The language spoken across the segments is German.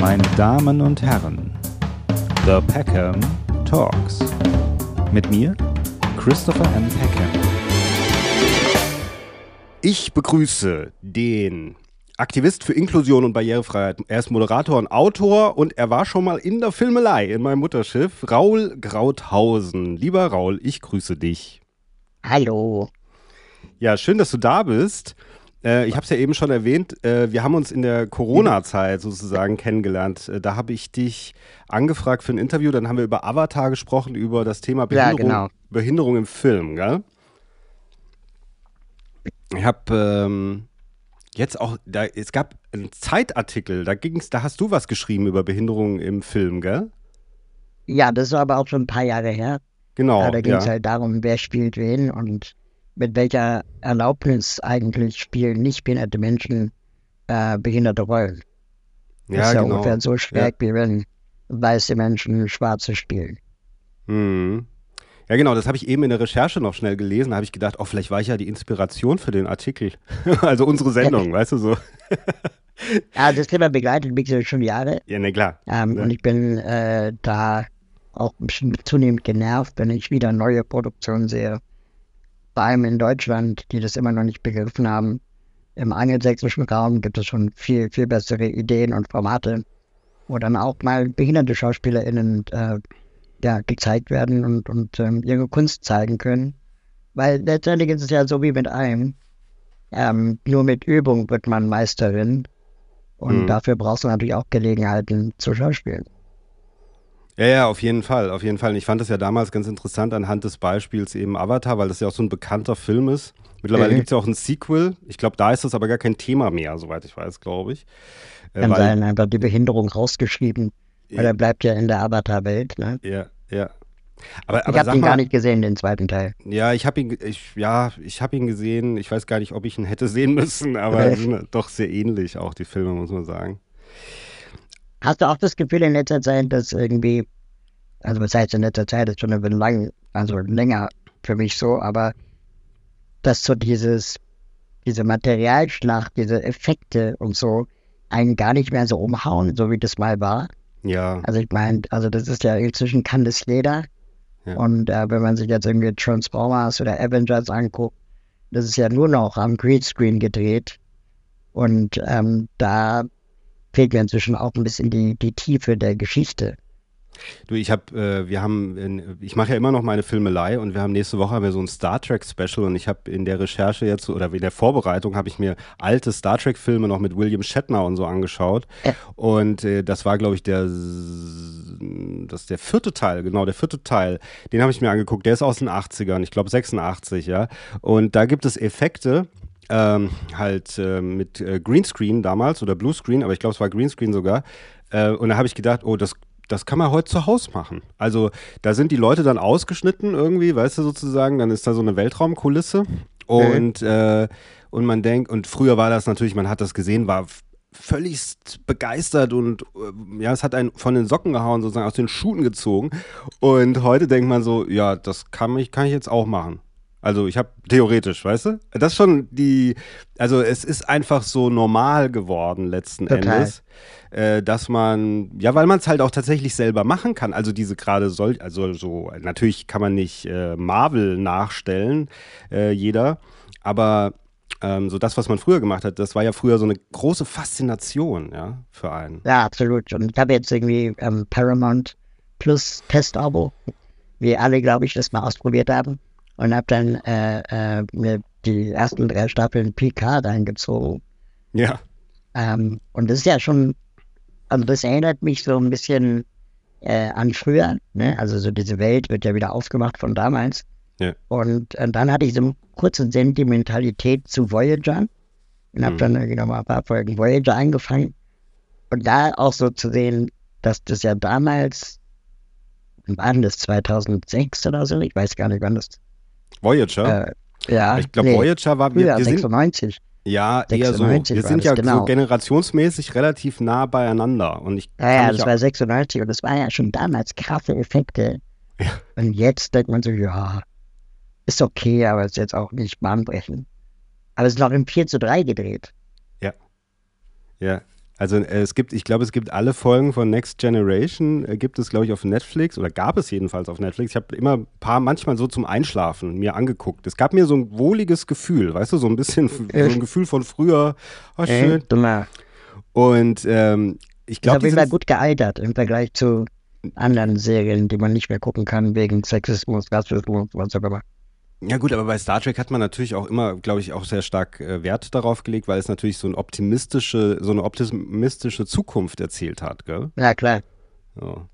Meine Damen und Herren, The Peckham Talks. Mit mir, Christopher M. Peckham. Ich begrüße den Aktivist für Inklusion und Barrierefreiheit. Er ist Moderator und Autor und er war schon mal in der Filmelei in meinem Mutterschiff. Raul Krauthausen. Lieber Raul, ich grüße dich. Hallo. Ja, schön, dass du da bist. Äh, ich habe es ja eben schon erwähnt, äh, wir haben uns in der Corona-Zeit sozusagen kennengelernt. Äh, da habe ich dich angefragt für ein Interview, dann haben wir über Avatar gesprochen, über das Thema Behinderung, Ja, genau. Behinderung im Film, gell? Ich habe ähm, jetzt auch, da, es gab einen Zeitartikel, da ging's, da hast du was geschrieben über Behinderung im Film, gell? Ja, das ist aber auch schon ein paar Jahre her. Genau. Ja, da ging es ja. halt darum, wer spielt wen und mit welcher Erlaubnis eigentlich spielen nicht behinderte Menschen äh, behinderte Rollen. Das ja, ist ja genau. ungefähr so schwer, wie wenn weiße Menschen schwarze spielen. Mhm. Ja, genau, das habe ich eben in der Recherche noch schnell gelesen. Da habe ich gedacht, oh, vielleicht war ich ja die Inspiration für den Artikel. also unsere Sendung, weißt du so. Ja, das Thema begleitet mich schon Jahre. Ja, ne, klar. Ähm, Ja. Und ich bin äh, da auch ein bisschen zunehmend genervt, wenn ich wieder neue Produktionen sehe. Vor allem in Deutschland, die das immer noch nicht begriffen haben. Im angelsächsischen Raum gibt es schon viel, viel bessere Ideen und Formate, wo dann auch mal behinderte SchauspielerInnen äh, ja, gezeigt werden und, und ähm, ihre Kunst zeigen können. Weil letztendlich ist es ja so wie mit allem. Ähm, nur mit Übung wird man Meisterin. Und Mhm. dafür brauchst du natürlich auch Gelegenheiten zu Schauspielen. Ja, ja, auf jeden Fall, auf jeden Fall. Und ich fand das ja damals ganz interessant anhand des Beispiels eben Avatar, weil das ja auch so ein bekannter Film ist. Mittlerweile Mhm. gibt es ja auch ein Sequel. Ich glaube, da ist das aber gar kein Thema mehr, soweit ich weiß, glaube ich. Äh, Kann sein, einfach die Behinderung rausgeschrieben. Weil er bleibt ja in der Avatar-Welt. Ne? Ja, ja. Aber, Ich aber habe sag ihn mal, gar nicht gesehen, den zweiten Teil. Ja, ich habe ihn, ich, ja, ich habe ihn gesehen. Ich weiß gar nicht, ob ich ihn hätte sehen müssen, aber doch sehr ähnlich, auch die Filme, muss man sagen. Hast du auch das Gefühl in letzter Zeit, dass irgendwie, also was heißt in letzter Zeit, ist schon ein bisschen lang, also länger für mich so, aber dass so dieses, diese Materialschlacht, diese Effekte und so einen gar nicht mehr so umhauen, so wie das mal war. Ja, Also ich meine, also das ist ja inzwischen kann das jeder. Ja. Und äh, wenn man sich jetzt irgendwie Transformers oder Avengers anguckt, das ist ja nur noch am Greenscreen gedreht. Und ähm, da fehlt mir inzwischen auch ein bisschen die, die Tiefe der Geschichte. Du, ich habe, äh, wir haben, in, ich mache ja immer noch meine Filmelei und wir haben nächste Woche haben wir so ein Star Trek Special und ich habe in der Recherche jetzt oder in der Vorbereitung habe ich mir alte Star Trek Filme noch mit William Shatner und so angeschaut Ja. und äh, das war glaube ich der, das ist der vierte Teil, genau der vierte Teil, den habe ich mir angeguckt. Der ist aus den 80ern, ich glaube 86, ja. Und da gibt es Effekte. Ähm, halt äh, mit äh, Greenscreen damals oder Bluescreen, aber ich glaube, es war Greenscreen sogar. Äh, und da habe ich gedacht, oh, das, das kann man heute zu Hause machen. Also da sind die Leute dann ausgeschnitten irgendwie, weißt du sozusagen, dann ist da so eine Weltraumkulisse und, äh, und man denkt, und früher war das natürlich, man hat das gesehen, war völligst begeistert und äh, ja, es hat einen von den Socken gehauen, sozusagen aus den Schuhen gezogen. Und heute denkt man so, ja, das kann ich, kann ich jetzt auch machen. Also ich habe theoretisch, weißt du? Das ist schon die, also es ist einfach so normal geworden letzten Total. Endes, äh, dass man, ja, weil man es halt auch tatsächlich selber machen kann. Also diese gerade solch, also so, natürlich kann man nicht äh, Marvel nachstellen, äh, jeder, aber ähm, so das, was man früher gemacht hat, das war ja früher so eine große Faszination, ja, für einen. Ja, absolut. Und ich habe jetzt irgendwie ähm, Paramount Plus Testabo, wie alle, glaube ich, das mal ausprobiert haben. Und habe dann äh, äh, mir die ersten drei Staffeln PK reingezogen. Ja, Ähm, und das ist ja schon, also das erinnert mich so ein bisschen äh, an früher. Ne? Also so diese Welt wird ja wieder aufgemacht von damals. Ja. Und äh, dann hatte ich so eine kurze Sentimentalität zu Voyager und habe Mhm. dann irgendwie noch mal ein paar Folgen Voyager angefangen. Und da auch so zu sehen, dass das ja damals, wann das 2006 oder so? Ich weiß gar nicht, wann das. Voyager. Äh, ja, ich glaube, nee, Voyager war, wir, früher, wir sind, 96. ja, eher so, 96 wir sind ja genau. so generationsmäßig relativ nah beieinander und ich Ja, ja, das war 96 und das war ja schon damals krasse Effekte. Ja. Und jetzt denkt man so, ja, ist okay, aber ist jetzt auch nicht bahnbrechend. Aber es ist noch im 4 zu 3 gedreht. Ja. Also äh, es gibt, ich glaube, es gibt alle Folgen von Next Generation, äh, gibt es, glaube ich, auf Netflix oder gab es jedenfalls auf Netflix. Ich habe immer ein paar, manchmal so zum Einschlafen mir angeguckt. Es gab mir so ein wohliges Gefühl, weißt du, so ein bisschen so ein Gefühl von früher. Oh, schön. Äh, Und ähm, ich glaube, auf jeden Fall gut gealtert im Vergleich zu anderen Serien, die man nicht mehr gucken kann wegen Sexismus, Rassismus, was auch immer. Ja gut, aber bei Star Trek hat man natürlich auch immer, glaube ich, auch sehr stark äh, Wert darauf gelegt, weil es natürlich so, ein optimistische, so eine optimistische Zukunft erzählt hat, gell? Ja, klar. So.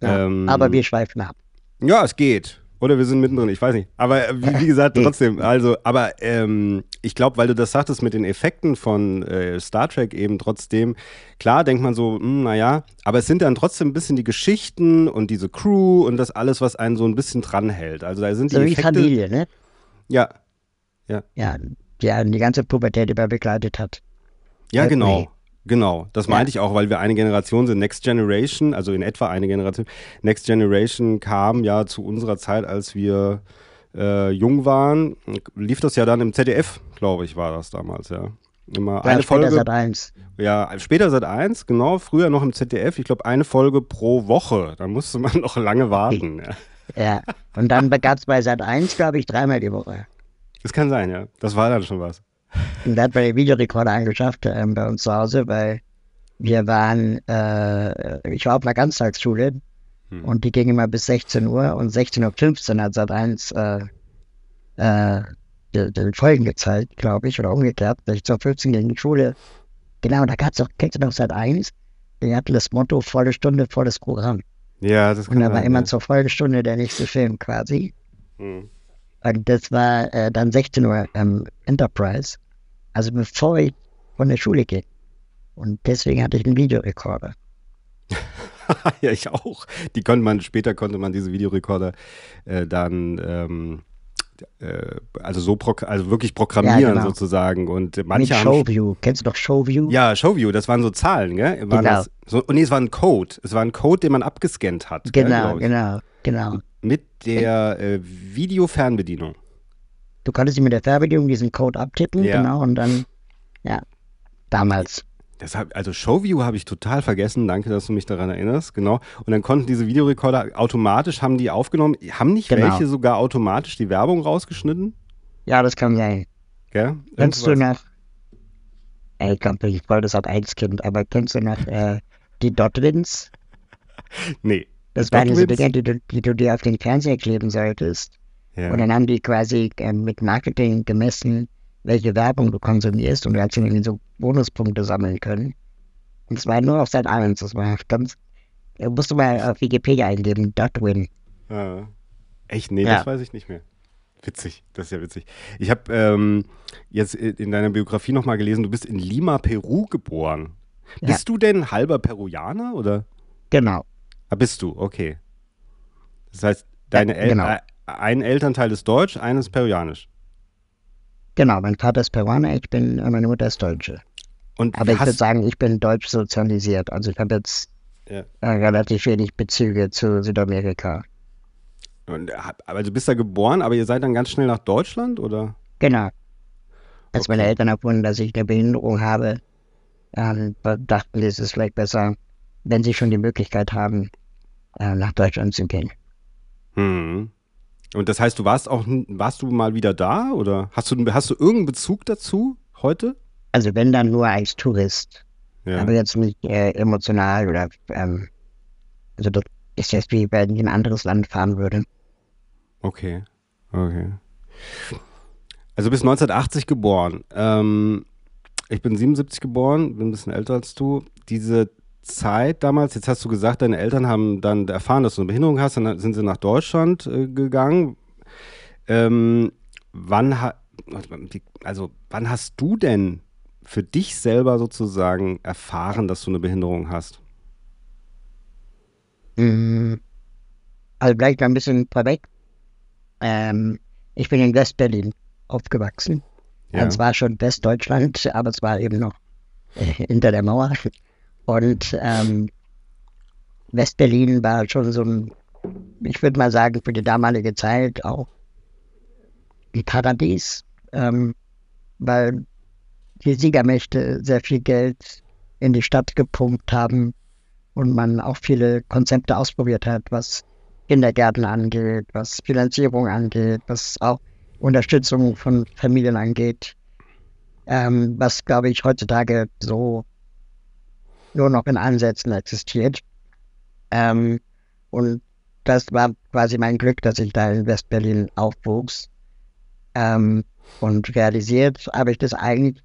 Ja, Ähm, aber wir schweifen ab. Ja, es geht. Oder wir sind mittendrin, ich weiß nicht. Aber äh, wie, wie gesagt, trotzdem, also, aber ähm, ich glaube, weil du das sagtest mit den Effekten von äh, Star Trek eben trotzdem, klar denkt man so, hm, naja, aber es sind dann trotzdem ein bisschen die Geschichten und diese Crew und das alles, was einen so ein bisschen dranhält. Also da sind So die wie Effekte. Familie, ne? Ja, Ja, die einen die ganze Pubertät über begleitet hat. Ja, Äh, genau. Genau, das Ja. meinte ich auch, weil wir eine Generation sind. Next Generation, also in etwa eine Generation. Next Generation kam ja zu unserer Zeit, als wir äh, jung waren. Lief das ja dann im ZDF, glaube ich, war das damals, ja. Immer Ja, eine später Folge. Sat 1. Ja, später seit eins, genau. Früher noch im ZDF. Ich glaube, eine Folge pro Woche. Da musste man noch lange warten. Ja. Ja. Und dann gab es bei Sat 1, glaube ich, dreimal die Woche. Das kann sein, ja. Das war dann schon was. Und da hat man den Videorekorder angeschafft ähm, bei uns zu Hause, weil wir waren, äh, ich war auf einer Ganztagsschule Hm. und die ging immer bis 16 Uhr und 16.15 Uhr hat Sat 1 äh, äh, die, die Folgen gezeigt, glaube ich, oder umgekehrt. 16.15 Uhr ging die Schule. Genau, da gab es auch, kennst du noch Sat 1? Die hatten das Motto, volle Stunde, volles Programm. Ja, das kann Und da war immer zur Folgestunde der nächste Film quasi. Hm. Und das war äh, dann 16 Uhr ähm, Enterprise. Also bevor ich von der Schule ging. Und deswegen hatte ich einen Videorekorder. ja, ich auch. Die konnte man, später konnte man diese Videorekorder äh, dann ähm, äh, also so also wirklich programmieren Ja, genau. sozusagen. Und Mit manche haben Showview. Kennst du doch Showview? ja, Showview, das waren so Zahlen, gell? Waren Genau. das so, und nee, es war ein Code. Es war ein Code, den man abgescannt hat. gell, Genau, glaub ich. genau, genau. Mit der äh, Videofernbedienung. Du konntest mit der Fernbedienung diesen Code abtippen, Ja. genau, und dann, ja, damals. Hab, also Showview habe ich total vergessen. Danke, dass du mich daran erinnerst. Genau. Und dann konnten diese Videorekorder automatisch haben die aufgenommen. Haben nicht Genau. welche sogar automatisch die Werbung rausgeschnitten? Ja, das kann sein. Gell? Kennst du noch, ey, ich glaube, ich wollte das halt eins Kind, aber kennst du noch äh, die Dotwins? Nee. Das waren diese Dotwins? Dinge, die du, die du dir auf den Fernseher kleben solltest. Ja. Und dann haben die quasi ähm, mit Marketing gemessen, welche Werbung du konsumierst und du hast irgendwie so Bonuspunkte sammeln können. Und es war nur auf Sat 1, das war ganz, äh, musst du mal auf Wikipedia eingeben, Dotwin. Ah. Echt? Nee, Ja. das weiß ich nicht mehr. Witzig, das ist ja witzig. Ich habe ähm, jetzt in deiner Biografie nochmal gelesen, du bist in Lima, Peru geboren. Ja. Bist du denn halber Peruaner oder? Genau, Ah, bist du, okay. Das heißt, deine El genau. äh, ein Elternteil ist deutsch, eines peruanisch. genau, mein Vater ist Peruaner, ich bin, äh, meine Mutter ist Deutsche. Und Aber ich würde sagen, ich bin deutsch sozialisiert. Also ich habe jetzt Ja. äh, relativ wenig Bezüge zu Südamerika. und, hab- aber du bist da geboren, aber ihr seid dann ganz schnell nach Deutschland oder? Genau. Als meine Okay. Eltern erfunden, dass ich eine Behinderung habe, ähm, dachten die, es ist vielleicht besser, wenn sie schon die Möglichkeit haben, äh, nach Deutschland zu gehen. Hm. Und das heißt, du warst auch, warst du mal wieder da oder hast du, hast du irgendeinen Bezug dazu heute? Also wenn dann nur als Tourist, Ja. aber jetzt nicht äh, emotional oder ähm, also das ist jetzt wie wenn ich in ein anderes Land fahren würde. Okay, okay. Also bis 1980 geboren. Ähm, ich bin 77 geboren, bin ein bisschen älter als du. Diese Zeit damals, jetzt hast du gesagt, deine Eltern haben dann erfahren, dass du eine Behinderung hast, dann sind sie nach Deutschland äh, gegangen. Ähm, wann ha also wann hast du denn für dich selber sozusagen erfahren, dass du eine Behinderung hast? Mm, Also gleich mal ein bisschen vorweg. Ähm, ich bin in West-Berlin aufgewachsen. Ja. Es war schon Westdeutschland, aber es war eben noch äh, hinter der Mauer. Und ähm, West-Berlin war schon so ein, ich würde mal sagen, für die damalige Zeit auch ein Paradies, ähm, weil die Siegermächte sehr viel Geld in die Stadt gepumpt haben und man auch viele Konzepte ausprobiert hat, was Kindergärten angeht, was Finanzierung angeht, was auch Unterstützung von Familien angeht, ähm, was, glaube ich, heutzutage so nur noch in Ansätzen existiert. Ähm, und das war quasi mein Glück, dass ich da in Westberlin aufwuchs. Ähm, und realisiert habe ich das eigentlich.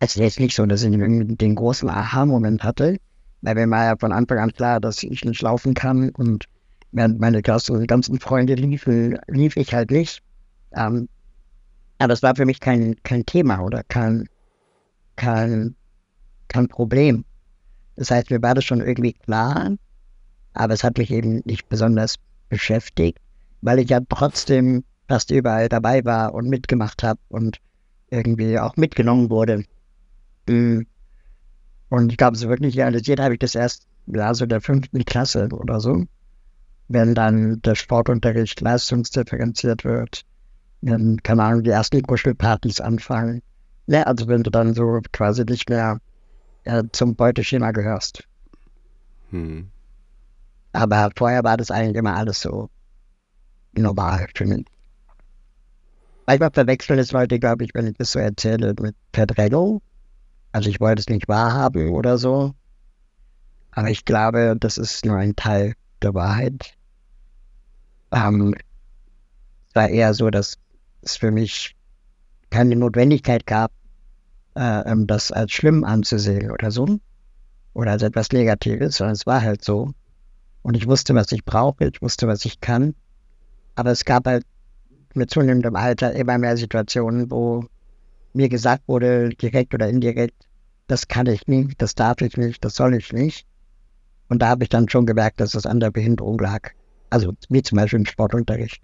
Es ist jetzt nicht so, dass ich den großen Aha-Moment hatte, weil mir war ja von Anfang an klar, dass ich nicht laufen kann und während meine ganzen, ganzen Freunde liefen, lief ich halt nicht. Ähm, aber es war für mich kein, kein Thema oder kein, kein, kein Problem. Das heißt, mir war das schon irgendwie klar, aber es hat mich eben nicht besonders beschäftigt, weil ich ja trotzdem fast überall dabei war und mitgemacht habe und irgendwie auch mitgenommen wurde. Mm. Und ich glaube, so wirklich realisiert habe ich das erst, ja, so der fünften Klasse oder so, wenn dann der Sportunterricht leistungsdifferenziert wird, wenn, keine Ahnung, die ersten Kuschelpartys anfangen. Ja, also wenn du dann so quasi nicht mehr äh, zum Beuteschema gehörst. Hm. Aber vorher war das eigentlich immer alles so normal für mich. Manchmal verwechseln es Leute, glaube ich, wenn ich das so erzähle, mit Verdrängung. Also ich wollte es nicht wahrhaben oder so. Aber ich glaube, das ist nur ein Teil der Wahrheit. Ähm, es war eher so, dass es für mich keine Notwendigkeit gab, äh, ähm, das als schlimm anzusehen oder so. Oder als etwas Negatives, sondern es war halt so. Und ich wusste, was ich brauche, ich wusste, was ich kann. Aber es gab halt mit zunehmendem Alter immer mehr Situationen, wo mir gesagt wurde, direkt oder indirekt, das kann ich nicht, das darf ich nicht, das soll ich nicht. Und da habe ich dann schon gemerkt, dass es an der Behinderung lag. Also wie zum Beispiel im Sportunterricht.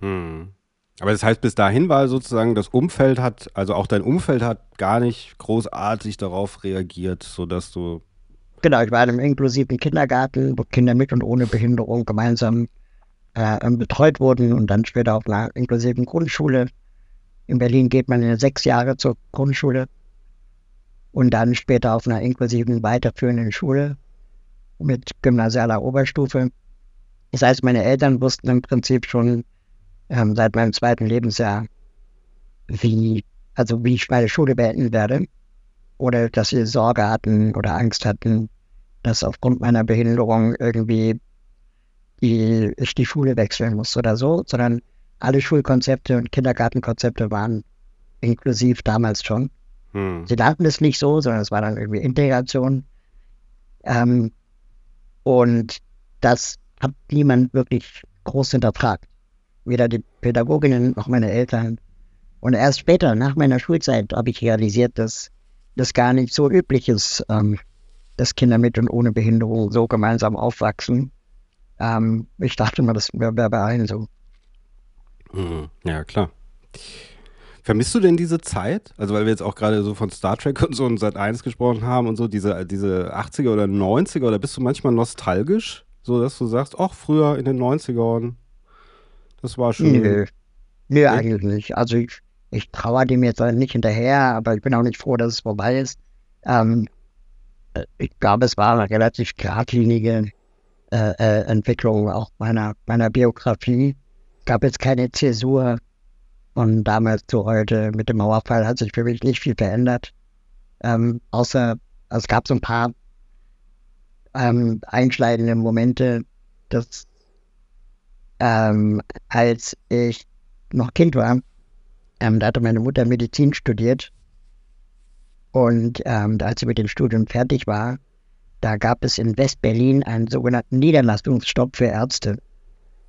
Hm. Aber das heißt, bis dahin war sozusagen das Umfeld hat, also auch dein Umfeld hat gar nicht großartig darauf reagiert, sodass du. Genau, ich war in einem inklusiven Kindergarten, wo Kinder mit und ohne Behinderung gemeinsam äh, ähm, betreut wurden und dann später auf einer inklusiven Grundschule. In Berlin geht man in sechs Jahre zur Grundschule und dann später auf einer inklusiven weiterführenden Schule mit gymnasialer Oberstufe. Das heißt, meine Eltern wussten im Prinzip schon ähm, seit meinem zweiten Lebensjahr, wie, also wie ich meine Schule beenden werde. Oder dass sie Sorge hatten oder Angst hatten, dass aufgrund meiner Behinderung irgendwie die, ich die Schule wechseln muss oder so, sondern alle Schulkonzepte und Kindergartenkonzepte waren inklusiv damals schon. Hm. Sie nannten es nicht so, sondern es war dann irgendwie Integration. Ähm, und das hat niemand wirklich groß hinterfragt. Weder die Pädagoginnen noch meine Eltern. Und erst später, nach meiner Schulzeit, habe ich realisiert, dass das gar nicht so üblich ist, ähm, dass Kinder mit und ohne Behinderung so gemeinsam aufwachsen. Ähm, ich dachte mal, das wäre wär bei allen so. Mhm. Ja, klar. Vermisst du denn diese Zeit? Also, weil wir jetzt auch gerade so von Star Trek und so und Sat 1 gesprochen haben und so, diese, diese 80er oder 90er, oder bist du manchmal nostalgisch? So, dass du sagst, ach, früher in den 90ern, das war schon. Nö, Nö eigentlich nicht. Also, ich, ich trauere dem jetzt nicht hinterher, aber ich bin auch nicht froh, dass es vorbei ist. Ähm, äh, ich glaube, es war eine relativ geradlinige äh, äh, Entwicklung auch meiner, meiner Biografie. Gab jetzt keine Zäsur von damals zu heute. Mit dem Mauerfall hat sich für mich nicht viel verändert. Ähm, außer es gab so ein paar ähm, einschneidende Momente, dass ähm, als ich noch Kind war, ähm, da hatte meine Mutter Medizin studiert und ähm, als sie mit dem Studium fertig war, da gab es in West-Berlin einen sogenannten Niederlassungsstopp für Ärzte.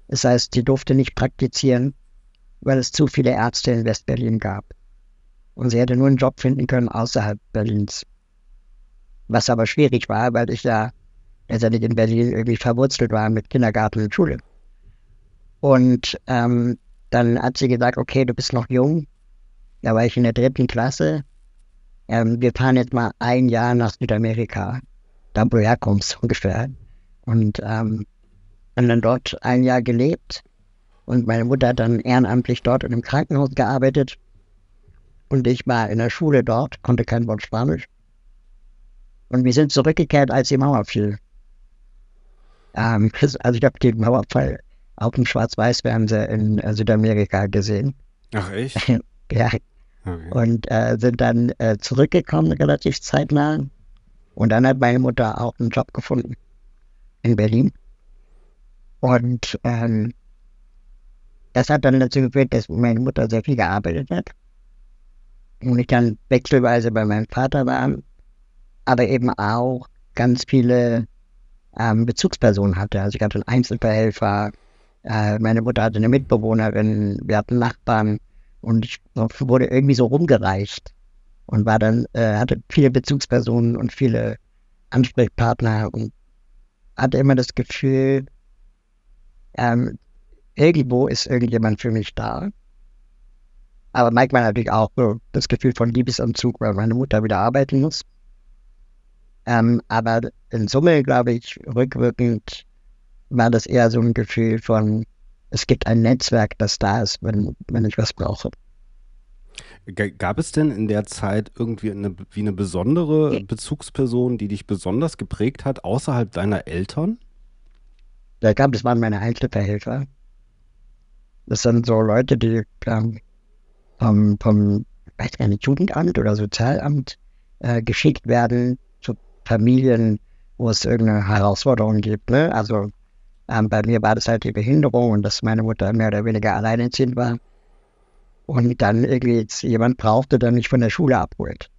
Das heißt, sie durfte nicht praktizieren, weil es zu viele Ärzte in West-Berlin gab. Und sie hätte nur einen Job finden können außerhalb Berlins. Was aber schwierig war, weil ich ja letztendlich in Berlin irgendwie verwurzelt war mit Kindergarten und Schule. Und ähm, dann hat sie gesagt, okay, du bist noch jung. Da war ich in der dritten Klasse. Ähm, wir fahren jetzt mal ein Jahr nach Südamerika da wo du herkommst ungefähr. Und ähm, haben dann dort ein Jahr gelebt. Und meine Mutter hat dann ehrenamtlich dort in einem Krankenhaus gearbeitet. Und ich war in der Schule dort, konnte kein Wort Spanisch. Und wir sind zurückgekehrt, als die Mauer fiel. Ähm, also ich habe den Mauerfall auf dem Schwarz-Weiß-Fernseher in äh, Südamerika gesehen. Ach echt? ja. Okay. Und äh, sind dann äh, zurückgekommen relativ zeitnah. Und dann hat meine Mutter auch einen Job gefunden in Berlin. Und ähm, das hat dann dazu geführt, dass meine Mutter sehr viel gearbeitet hat. Und ich dann wechselweise bei meinem Vater war, aber eben auch ganz viele ähm, Bezugspersonen hatte. Also ich hatte einen Einzelverhelfer, äh, meine Mutter hatte eine Mitbewohnerin, wir hatten Nachbarn und ich wurde irgendwie so rumgereicht und war dann, äh, hatte viele Bezugspersonen und viele Ansprechpartner und hatte immer das Gefühl, ähm, irgendwo ist irgendjemand für mich da. Aber manchmal natürlich auch so das Gefühl von Liebesanzug, weil meine Mutter wieder arbeiten muss. Ähm, aber in Summe, glaube ich, rückwirkend war das eher so ein Gefühl von, es gibt ein Netzwerk, das da ist, wenn, wenn ich was brauche. Gab es denn in der Zeit irgendwie eine, wie eine besondere Bezugsperson, die dich besonders geprägt hat, außerhalb deiner Eltern? Ja, gab es waren meine Einzelverhelfer. Das sind so Leute, die ähm, vom, vom, weiß gar nicht, Jugendamt oder Sozialamt äh, geschickt werden zu Familien, wo es irgendeine Herausforderung gibt. Ne? Also ähm, bei mir war das halt die Behinderung und dass meine Mutter mehr oder weniger alleinerziehend war und dann irgendwie jetzt jemand brauchte, der mich von der Schule abholt.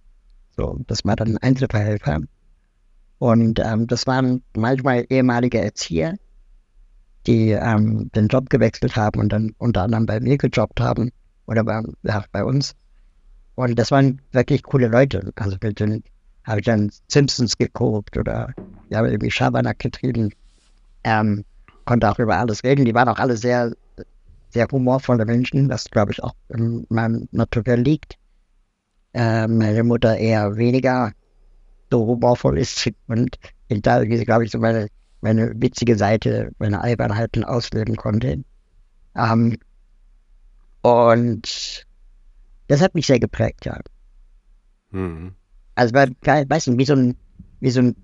So, das war dann ein Einzelverhelfer. Und ähm, das waren manchmal ehemalige Erzieher, die ähm, den Job gewechselt haben und dann unter anderem bei mir gejobbt haben oder bei, ja, bei uns. Und das waren wirklich coole Leute. Also mit denen habe ich dann Simpsons geguckt oder ja, irgendwie Schabernack getrieben. Ähm, konnte auch über alles reden. Die waren auch alle sehr sehr humorvolle Menschen, was glaube ich auch in meinem Naturell liegt. Äh, meine Mutter eher weniger so humorvoll ist und da glaube ich so meine, meine witzige Seite, meine Albernheiten ausleben konnte. Ähm, und das hat mich sehr geprägt, ja. Mhm. Also, weißt du, wie so ein, wie so ein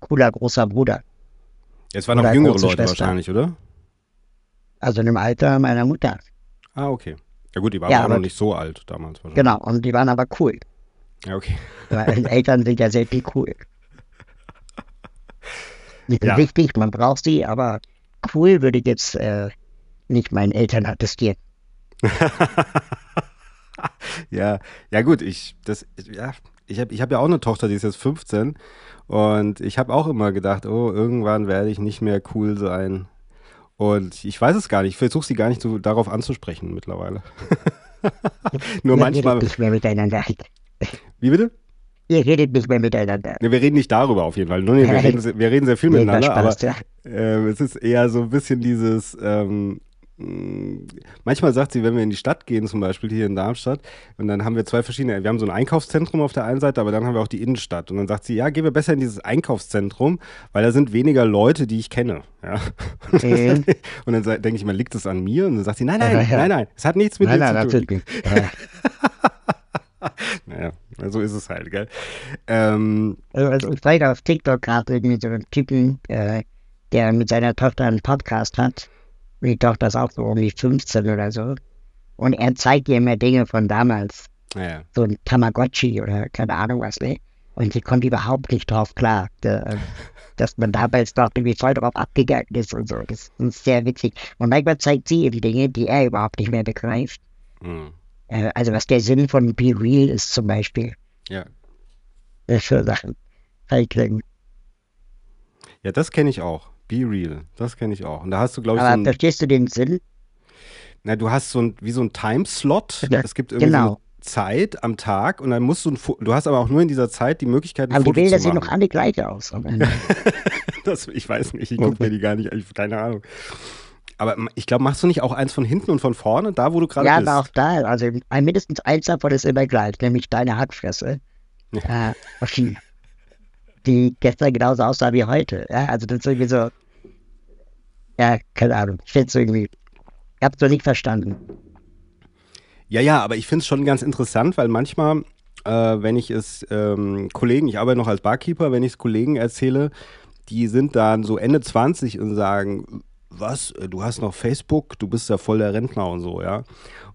cooler großer Bruder. Jetzt waren noch jüngere Leute Schwester. wahrscheinlich, oder? Also in dem Alter meiner Mutter. Ah, okay. Ja gut, die waren ja, auch noch nicht so alt damals wahrscheinlich. Genau, und die waren aber cool. Ja, okay. Weil Eltern sind ja sehr viel cool. Nicht ja. wichtig, man braucht sie, aber cool würde ich jetzt äh, nicht meinen Eltern attestieren. ja, ja gut, ich, das, ja, ich habe ich hab ja auch eine Tochter, die ist jetzt 15 und ich habe auch immer gedacht, oh, irgendwann werde ich nicht mehr cool sein. Und ich weiß es gar nicht. Ich versuche sie gar nicht so darauf anzusprechen mittlerweile. Nur manchmal. Nicht mehr miteinander. Wie bitte? Ihr redet nicht mehr miteinander. Ja, wir reden nicht darüber auf jeden Fall. Nur, wir, reden, wir reden sehr viel miteinander, Spaß, aber ja. äh, es ist eher so ein bisschen dieses, ähm, hm, manchmal sagt sie, wenn wir in die Stadt gehen, zum Beispiel hier in Darmstadt, und dann haben wir zwei verschiedene, wir haben so ein Einkaufszentrum auf der einen Seite, aber dann haben wir auch die Innenstadt. Und dann sagt sie, ja, gehen wir besser in dieses Einkaufszentrum, weil da sind weniger Leute, die ich kenne. Ja. Mhm. Und dann denke ich mal, liegt das an mir? Und dann sagt sie, nein, nein, ja, ja. nein, nein, es hat nichts mit nein, dir nein, zu tun. naja, so ist es halt, gell? Ähm, also ich zeige auf TikTok gerade irgendwie so einen Typen, äh, der mit seiner Tochter einen Podcast hat die Tochter ist auch so um die 15 oder so. Und er zeigt ihr immer Dinge von damals. Ja. So ein Tamagotchi oder keine Ahnung was, ne? Und sie kommt überhaupt nicht drauf klar, dass man damals doch irgendwie voll drauf abgegangen ist und so. Das ist sehr witzig. Und manchmal zeigt sie ihm Dinge, die er überhaupt nicht mehr begreift. Mhm. Also was der Sinn von Be Real ist zum Beispiel. Ja. Das ist für Sachen. Ja, das kenne ich auch. Be Real, das kenne ich auch. Und da hast du, glaube ich, Aber so ein, verstehst du den Sinn? Na, du hast so ein, wie so ein Timeslot. Ja, es gibt irgendwie genau. so Zeit am Tag und dann musst du ein du hast aber auch nur in dieser Zeit die Möglichkeit, ein aber Foto die Bilder sehen noch alle gleich aus. das, ich weiß nicht, ich gucke mir die gar nicht, ich, keine Ahnung. Aber ich glaube, machst du nicht auch eins von hinten und von vorne, da wo du gerade ja, bist? Ja, aber auch da, also mindestens eins davon ist immer gleich, nämlich deine Hackfresse. Ja. Äh, die gestern genauso aussah wie heute. Ja, also das ist irgendwie so, ja, keine Ahnung. Ich finde es irgendwie, ich habe es noch nicht verstanden. Ja, ja, aber ich finde es schon ganz interessant, weil manchmal äh, wenn ich es ähm, Kollegen, ich arbeite noch als Barkeeper, wenn ich es Kollegen erzähle, die sind dann so Ende 20 und sagen, was, du hast noch Facebook, du bist ja voll der Rentner und so, ja.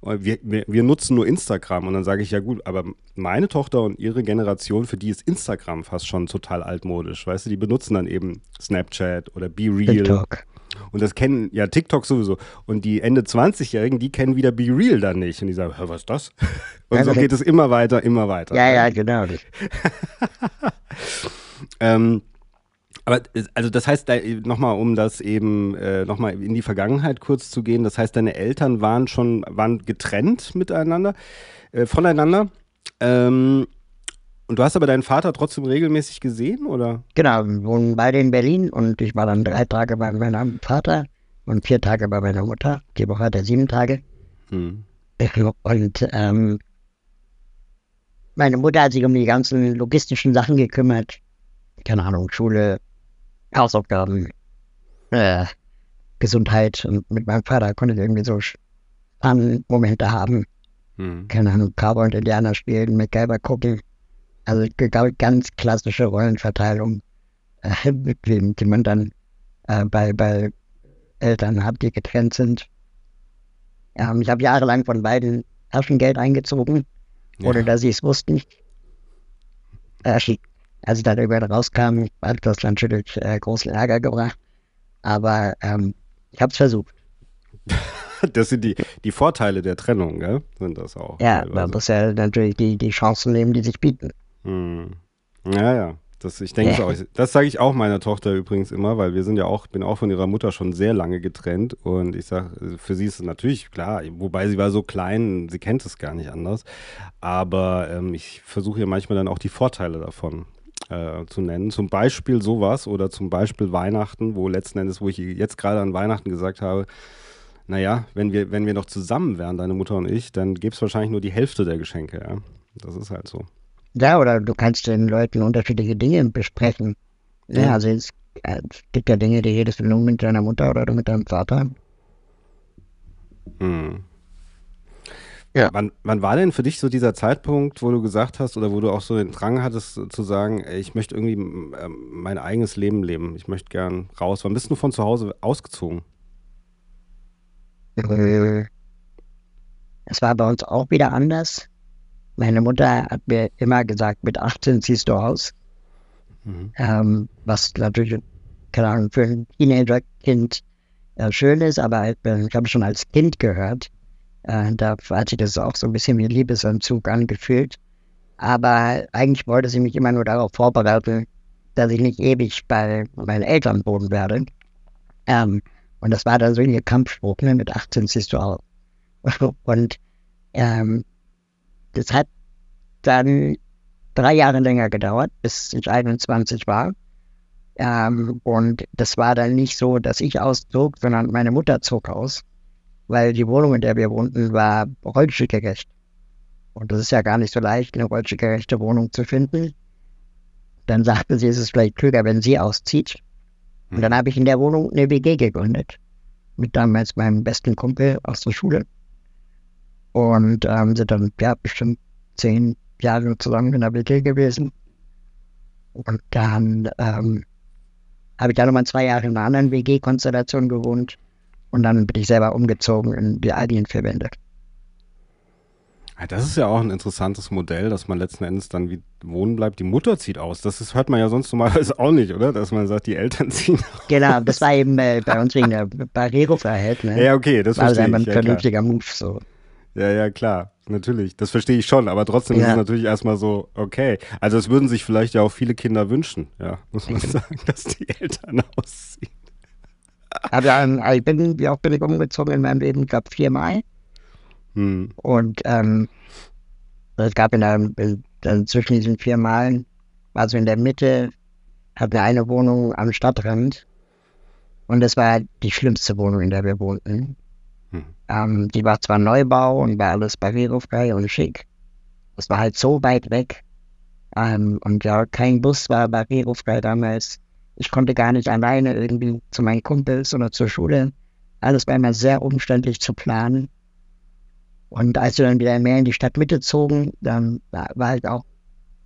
Und wir, wir, wir nutzen nur Instagram und dann sage ich, ja gut, aber meine Tochter und ihre Generation, für die ist Instagram fast schon total altmodisch, weißt du, die benutzen dann eben Snapchat oder Be Real. TikTok. Und das kennen ja TikTok sowieso. Und die Ende 20-Jährigen, die kennen wieder Be Real dann nicht. Und die sagen, was ist das? Und ja, so geht es immer weiter, immer weiter. Ja, ja, genau. ähm, aber also das heißt, nochmal, um das eben äh, nochmal in die Vergangenheit kurz zu gehen, das heißt, deine Eltern waren schon, waren getrennt miteinander, äh, voneinander. Ähm, und du hast aber deinen Vater trotzdem regelmäßig gesehen, oder? Genau, wir wohnen beide in Berlin und ich war dann drei Tage bei meinem Vater und vier Tage bei meiner Mutter. Die Woche hat er sieben Tage. Hm. Und ähm, meine Mutter hat sich um die ganzen logistischen Sachen gekümmert. Keine Ahnung, Schule, Hausaufgaben, äh, Gesundheit. Und mit meinem Vater konnte ich irgendwie so Spannmomente haben. Hm. Keine Ahnung, Cowboy und Indianer spielen, MacGyver gucken. Also ganz klassische Rollenverteilung, äh, die, die man dann äh, bei, bei Eltern hat, die getrennt sind. Ähm, ich habe jahrelang von beiden Taschengeld eingezogen, ja. ohne dass sie es wussten. Äh, als ich darüber rauskam, hat das natürlich äh, großen Ärger gebracht. Aber ähm, ich habe es versucht. das sind die, die Vorteile der Trennung, gell? Sind das auch. Ja, man muss ja natürlich die, die Chancen nehmen, die sich bieten. Hm. Ja, ja. Das, ich denke ja. auch. Das sage ich auch meiner Tochter übrigens immer, weil wir sind ja auch, bin auch von ihrer Mutter schon sehr lange getrennt und ich sage, für sie ist es natürlich klar, wobei sie war so klein, sie kennt es gar nicht anders. Aber ähm, ich versuche ihr manchmal dann auch die Vorteile davon äh, zu nennen. Zum Beispiel sowas oder zum Beispiel Weihnachten, wo letzten Endes, wo ich jetzt gerade an Weihnachten gesagt habe, naja, wenn wir, wenn wir noch zusammen wären, deine Mutter und ich, dann gäbe es wahrscheinlich nur die Hälfte der Geschenke, ja. Das ist halt so. Ja, oder du kannst den Leuten unterschiedliche Dinge besprechen. Ja, ja also es, äh, es, gibt ja Dinge, die redest du nur mit deiner Mutter oder mit deinem Vater. Hm. Ja. Wann, wann war denn für dich so dieser Zeitpunkt, wo du gesagt hast oder wo du auch so den Drang hattest zu sagen, ey, ich möchte irgendwie äh, mein eigenes Leben leben, ich möchte gern raus. Wann bist du von zu Hause ausgezogen? Äh, es war bei uns auch wieder anders. Meine Mutter hat mir immer gesagt, mit 18 ziehst du aus. Mhm. Ähm, was natürlich, keine Ahnung, für ein Teenager-Kind äh, schön ist, aber äh, ich habe schon als Kind gehört, äh, da hat sich das auch so ein bisschen wie Liebesanzug angefühlt. Aber eigentlich wollte sie mich immer nur darauf vorbereiten, dass ich nicht ewig bei meinen Eltern wohnen werde. Ähm, und das war dann so ihr Kampfspruch, ne? mit 18 siehst du auch. Und ähm, das hat dann drei Jahre länger gedauert, bis ich 21 war. Ähm, und das war dann nicht so, dass ich auszog, sondern meine Mutter zog aus weil die Wohnung, in der wir wohnten, war rollstuhlgerecht. Und das ist ja gar nicht so leicht, eine rollstuhlgerechte Wohnung zu finden. Dann sagte sie, es ist vielleicht klüger, wenn sie auszieht. Und hm. dann habe ich in der Wohnung eine WG gegründet. Mit damals meinem besten Kumpel aus der Schule. Und ähm, sind dann ja, bestimmt zehn Jahre zusammen in der WG gewesen. Und dann ähm, habe ich dann nochmal zwei Jahre in einer anderen WG-Konstellation gewohnt. Und dann bin ich selber umgezogen in die eigenen vier Wände. Das ist ja auch ein interessantes Modell, dass man letzten Endes dann wie wohnen bleibt. Die Mutter zieht aus. Das ist, hört man ja sonst normalerweise auch nicht, oder? Dass man sagt, die Eltern ziehen aus. Genau, das war eben äh, bei uns wegen der Barrierefreiheit. Ne? Ja, okay, das verstehe ich. Also ein ja, vernünftiger Move so. Ja, ja, klar, natürlich. Das verstehe ich schon, aber trotzdem ja. ist es natürlich erstmal so, okay. Also es würden sich vielleicht ja auch viele Kinder wünschen, ja, muss man sagen, dass die Eltern ausziehen. Aber ich bin, wie auch bin ich umgezogen in meinem Leben, ich glaube viermal. Hm. Und ähm, es gab in der, in, zwischen diesen vier Malen, also in der Mitte, hatten wir eine Wohnung am Stadtrand. Und das war die schlimmste Wohnung, in der wir wohnten. Hm. Ähm, die war zwar Neubau und war alles barrierefrei und schick. Das war halt so weit weg. Ähm, und ja, kein Bus war barrierefrei damals. Ich konnte gar nicht alleine irgendwie zu meinen Kumpels oder zur Schule. Alles war immer sehr umständlich zu planen. Und als wir dann wieder mehr in die Stadtmitte zogen, dann war halt auch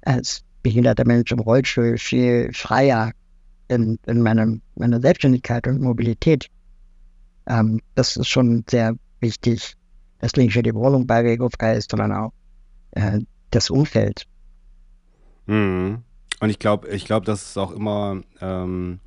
als behinderter Mensch im Rollstuhl viel freier in, in meinem, meiner Selbstständigkeit und Mobilität. Ähm, das ist schon sehr wichtig, dass nicht nur die Wohnung barrierefrei ist, sondern auch äh, das Umfeld. Mhm. Und ich glaube, ich glaube, das ist auch immer, ähm,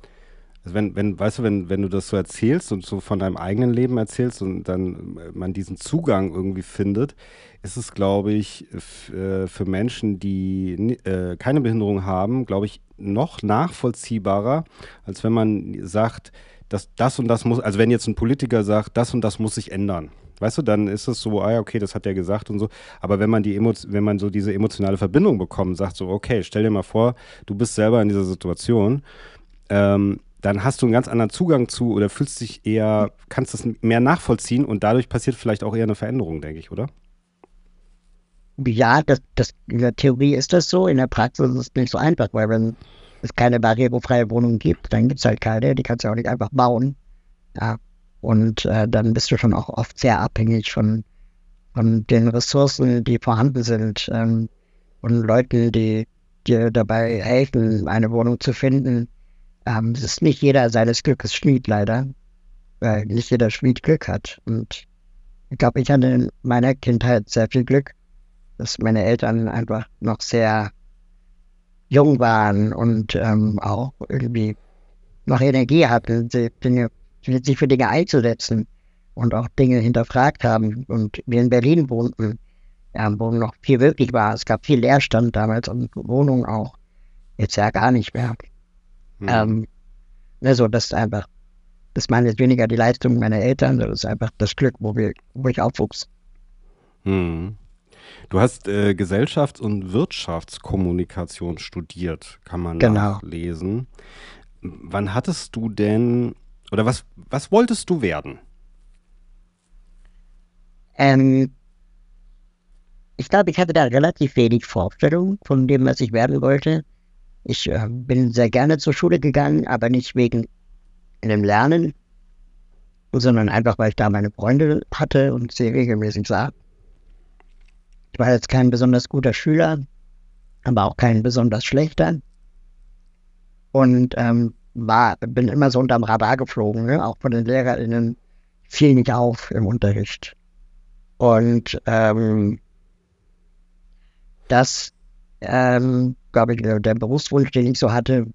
also wenn, wenn, weißt du, wenn, wenn du das so erzählst und so von deinem eigenen Leben erzählst und dann man diesen Zugang irgendwie findet, ist es, glaube ich, äh, für Menschen, die äh, keine Behinderung haben, glaube ich, noch nachvollziehbarer, als wenn man sagt, dass das und das muss, also wenn jetzt ein Politiker sagt, das und das muss sich ändern. Weißt du, dann ist es so, ah ja, okay, das hat er gesagt und so. Aber wenn man die Emo wenn man so diese emotionale Verbindung bekommt, sagt so, okay, stell dir mal vor, du bist selber in dieser Situation, ähm, dann hast du einen ganz anderen Zugang zu oder fühlst dich eher, kannst das mehr nachvollziehen und dadurch passiert vielleicht auch eher eine Veränderung, denke ich, oder? Ja, das, das, in der Theorie ist das so, in der Praxis ist es nicht so einfach, weil wenn es keine barrierefreie Wohnung gibt, dann gibt es halt keine, die kannst du auch nicht einfach bauen. Ja, und äh, dann bist du schon auch oft sehr abhängig von, von den Ressourcen, die vorhanden sind ähm, und Leuten, die dir dabei helfen, eine Wohnung zu finden. Ähm, es ist nicht jeder seines Glückes Schmied, leider, weil nicht jeder Schmied Glück hat. Und ich glaube, ich hatte in meiner Kindheit sehr viel Glück, dass meine Eltern einfach noch sehr jung waren und ähm, auch irgendwie noch Energie hatten, Dinge sich für Dinge einzusetzen und auch Dinge hinterfragt haben. Und wir in Berlin wohnten, ja, wo noch viel möglich war. Es gab viel Leerstand damals und Wohnungen auch. Jetzt ja gar nicht mehr. Mhm. Ähm, also das ist einfach, das meine jetzt weniger die Leistung meiner Eltern, das ist einfach das Glück, wo, wir, wo ich aufwuchs. Mhm. Du hast äh, Gesellschafts- und Wirtschaftskommunikation studiert, kann man genau. nachlesen. Wann hattest du denn oder was, was wolltest du werden? Ähm, ich glaube, ich hatte da relativ wenig Vorstellung von dem, was ich werden wollte. Ich äh, bin sehr gerne zur Schule gegangen, aber nicht wegen dem Lernen, sondern einfach, weil ich da meine Freunde hatte und sie regelmäßig sah. Ich war jetzt kein besonders guter Schüler, aber auch kein besonders schlechter. Und ähm, war, bin immer so unterm Radar geflogen, ne? auch von den LehrerInnen fiel nicht auf im Unterricht. Und ähm, das, ähm, glaube ich, der Berufswunsch, den ich so hatte,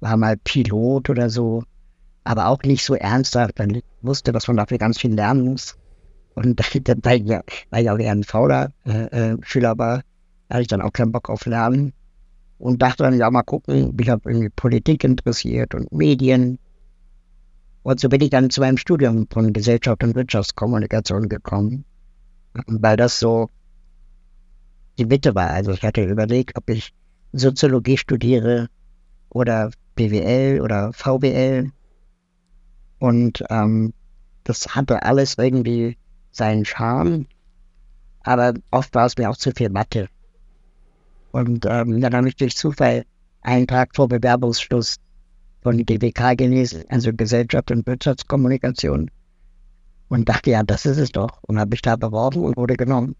war mal Pilot oder so, aber auch nicht so ernsthaft. Dann wusste, dass man dafür ganz viel lernen muss. Und weil, ich, weil ich auch eher ein fauler äh, äh, Schüler war, hatte ich dann auch keinen Bock auf Lernen und dachte dann, ja, mal gucken, ich habe irgendwie Politik interessiert und Medien. Und so bin ich dann zu meinem Studium von Gesellschaft und Wirtschaftskommunikation gekommen, weil das so die Mitte war. Also ich hatte überlegt, ob ich Soziologie studiere oder BWL oder VWL. Und ähm, das hatte alles irgendwie seinen Charme, aber oft war es mir auch zu viel Mathe. Und ähm, dann habe ich durch Zufall einen Tag vor Bewerbungsschluss von GWK gelesen, also Gesellschaft und Wirtschaftskommunikation. Und dachte, ja, das ist es doch. Und habe mich da beworben und wurde genommen.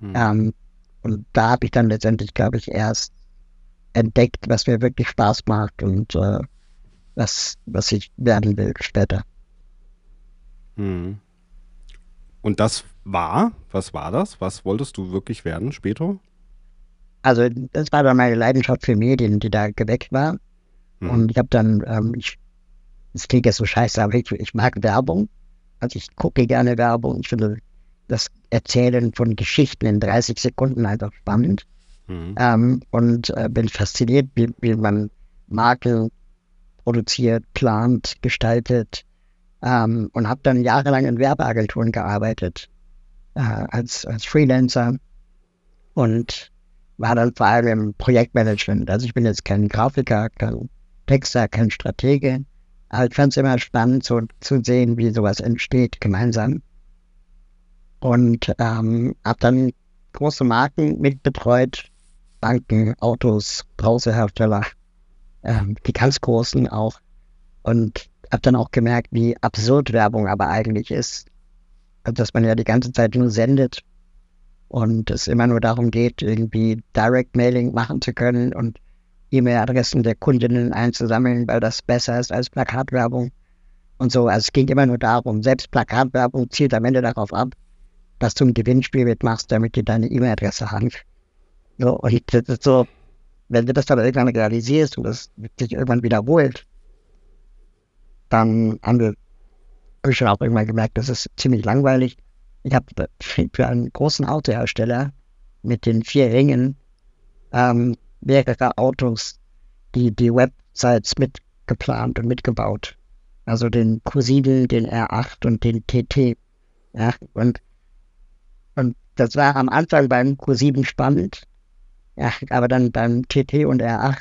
Hm. Ähm, und da habe ich dann letztendlich, glaube ich, erst entdeckt, was mir wirklich Spaß macht und äh, was, was ich werden will später. Hm. Und das war, was war das? Was wolltest du wirklich werden später? Also das war dann meine Leidenschaft für Medien, die da geweckt war. Mhm. Und ich habe dann, ähm, ich, das klingt jetzt so scheiße, aber ich, ich mag Werbung. Also ich gucke gerne Werbung. Ich finde das Erzählen von Geschichten in 30 Sekunden einfach spannend. Mhm. Ähm, und äh, bin fasziniert, wie, wie man Marken produziert, plant, gestaltet. Ähm, und habe dann jahrelang in Werbeagenturen gearbeitet äh, als, als Freelancer. Und war dann vor allem im Projektmanagement. Also ich bin jetzt kein Grafiker, kein Texter, kein Stratege, aber ich fand es immer spannend so, zu sehen, wie sowas entsteht gemeinsam. Und ähm, habe dann große Marken mitbetreut, Banken, Autos, Browserhersteller, ähm, die ganz großen auch. Und habe dann auch gemerkt, wie absurd Werbung aber eigentlich ist. Also, dass man ja die ganze Zeit nur sendet und es immer nur darum geht, irgendwie Direct Mailing machen zu können und E-Mail-Adressen der Kundinnen einzusammeln, weil das besser ist als Plakatwerbung und so. Also es ging immer nur darum, selbst Plakatwerbung zielt am Ende darauf ab, dass du ein Gewinnspiel mitmachst, damit die deine E-Mail-Adresse haben. So, und das ist so, wenn du das dann irgendwann realisierst und das sich irgendwann wiederholt, dann haben wir schon auch irgendwann gemerkt, das ist ziemlich langweilig. Ich habe für einen großen Autohersteller mit den vier Ringen ähm, mehrere Autos, die die Websites mitgeplant und mitgebaut. Also den Q7, den R8 und den TT. Ja, und, und das war am Anfang beim Q7 spannend. Ja, aber dann beim TT und R8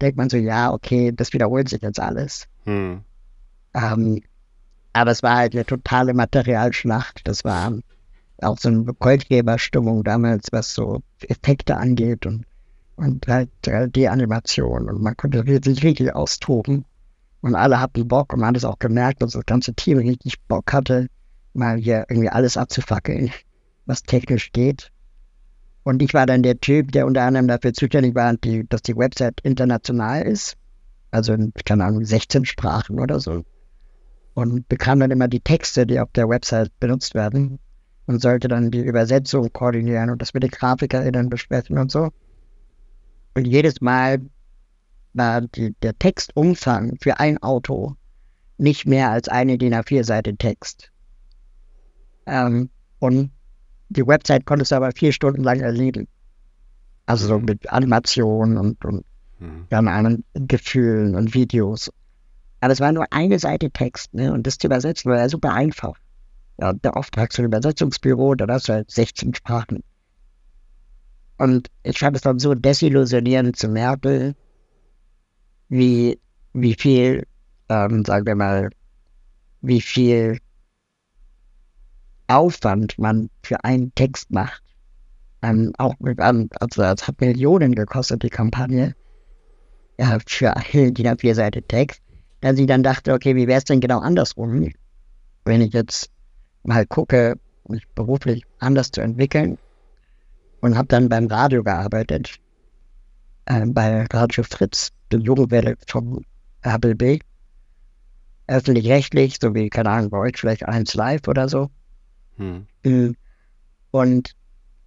denkt man so, ja, okay, das wiederholt sich jetzt alles. Hm. Ähm, aber es war halt eine totale Materialschlacht. Das war auch so eine Goldgeberstimmung damals, was so Effekte angeht und, und halt 3D-Animation. Und man konnte sich richtig austoben. Und alle hatten Bock und man hat es auch gemerkt, dass das ganze Team richtig Bock hatte, mal hier irgendwie alles abzufackeln, was technisch geht. Und ich war dann der Typ, der unter anderem dafür zuständig war, die, dass die Website international ist. Also in, keine Ahnung, 16 Sprachen oder so und bekam dann immer die Texte, die auf der Website benutzt werden und sollte dann die Übersetzung koordinieren und das mit den GrafikerInnen besprechen und so. Und jedes Mal war die, der Textumfang für ein Auto nicht mehr als eine DIN A4-Seite Text. Ähm, und die Website konntest du aber vier Stunden lang erleben. Also so mit Animationen und, und mhm. keine Ahnung, Gefühlen und Videos. Aber es war nur eine Seite Text, ne? Und das zu übersetzen war ja super einfach. Ja, der Auftrag zum Übersetzungsbüro, da hast du halt 16 Sprachen. Und ich fand es dann so desillusionierend zu merken, wie, wie viel, ähm, sagen wir mal, wie viel Aufwand man für einen Text macht. Ähm, auch mit, also es hat Millionen gekostet, die Kampagne. Ja, für eine DIN A4-Seite Text dass ich dann dachte, okay, wie wäre es denn genau andersrum, wenn ich jetzt mal gucke, mich beruflich anders zu entwickeln und habe dann beim Radio gearbeitet, äh, bei Radio Fritz, der Jugendwelle vom RBB, öffentlich-rechtlich, so wie, keine Ahnung, bei euch vielleicht eins live oder so. Hm. Äh, und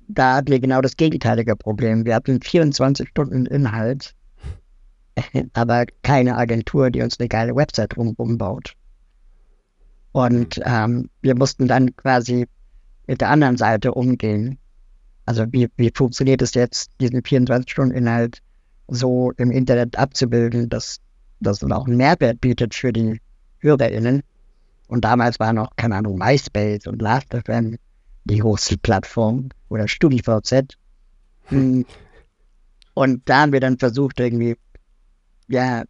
da hatten wir genau das gegenteilige Problem. Wir hatten 24 Stunden Inhalt aber keine Agentur, die uns eine geile Website drumherum baut. Und ähm, wir mussten dann quasi mit der anderen Seite umgehen. Also wie, wie funktioniert es jetzt, diesen 24-Stunden-Inhalt so im Internet abzubilden, dass das auch einen Mehrwert bietet für die HörerInnen. Und damals war noch, keine Ahnung, MySpace und Last.fm die große Plattform oder StudiVZ. Hm. Und da haben wir dann versucht, irgendwie ja,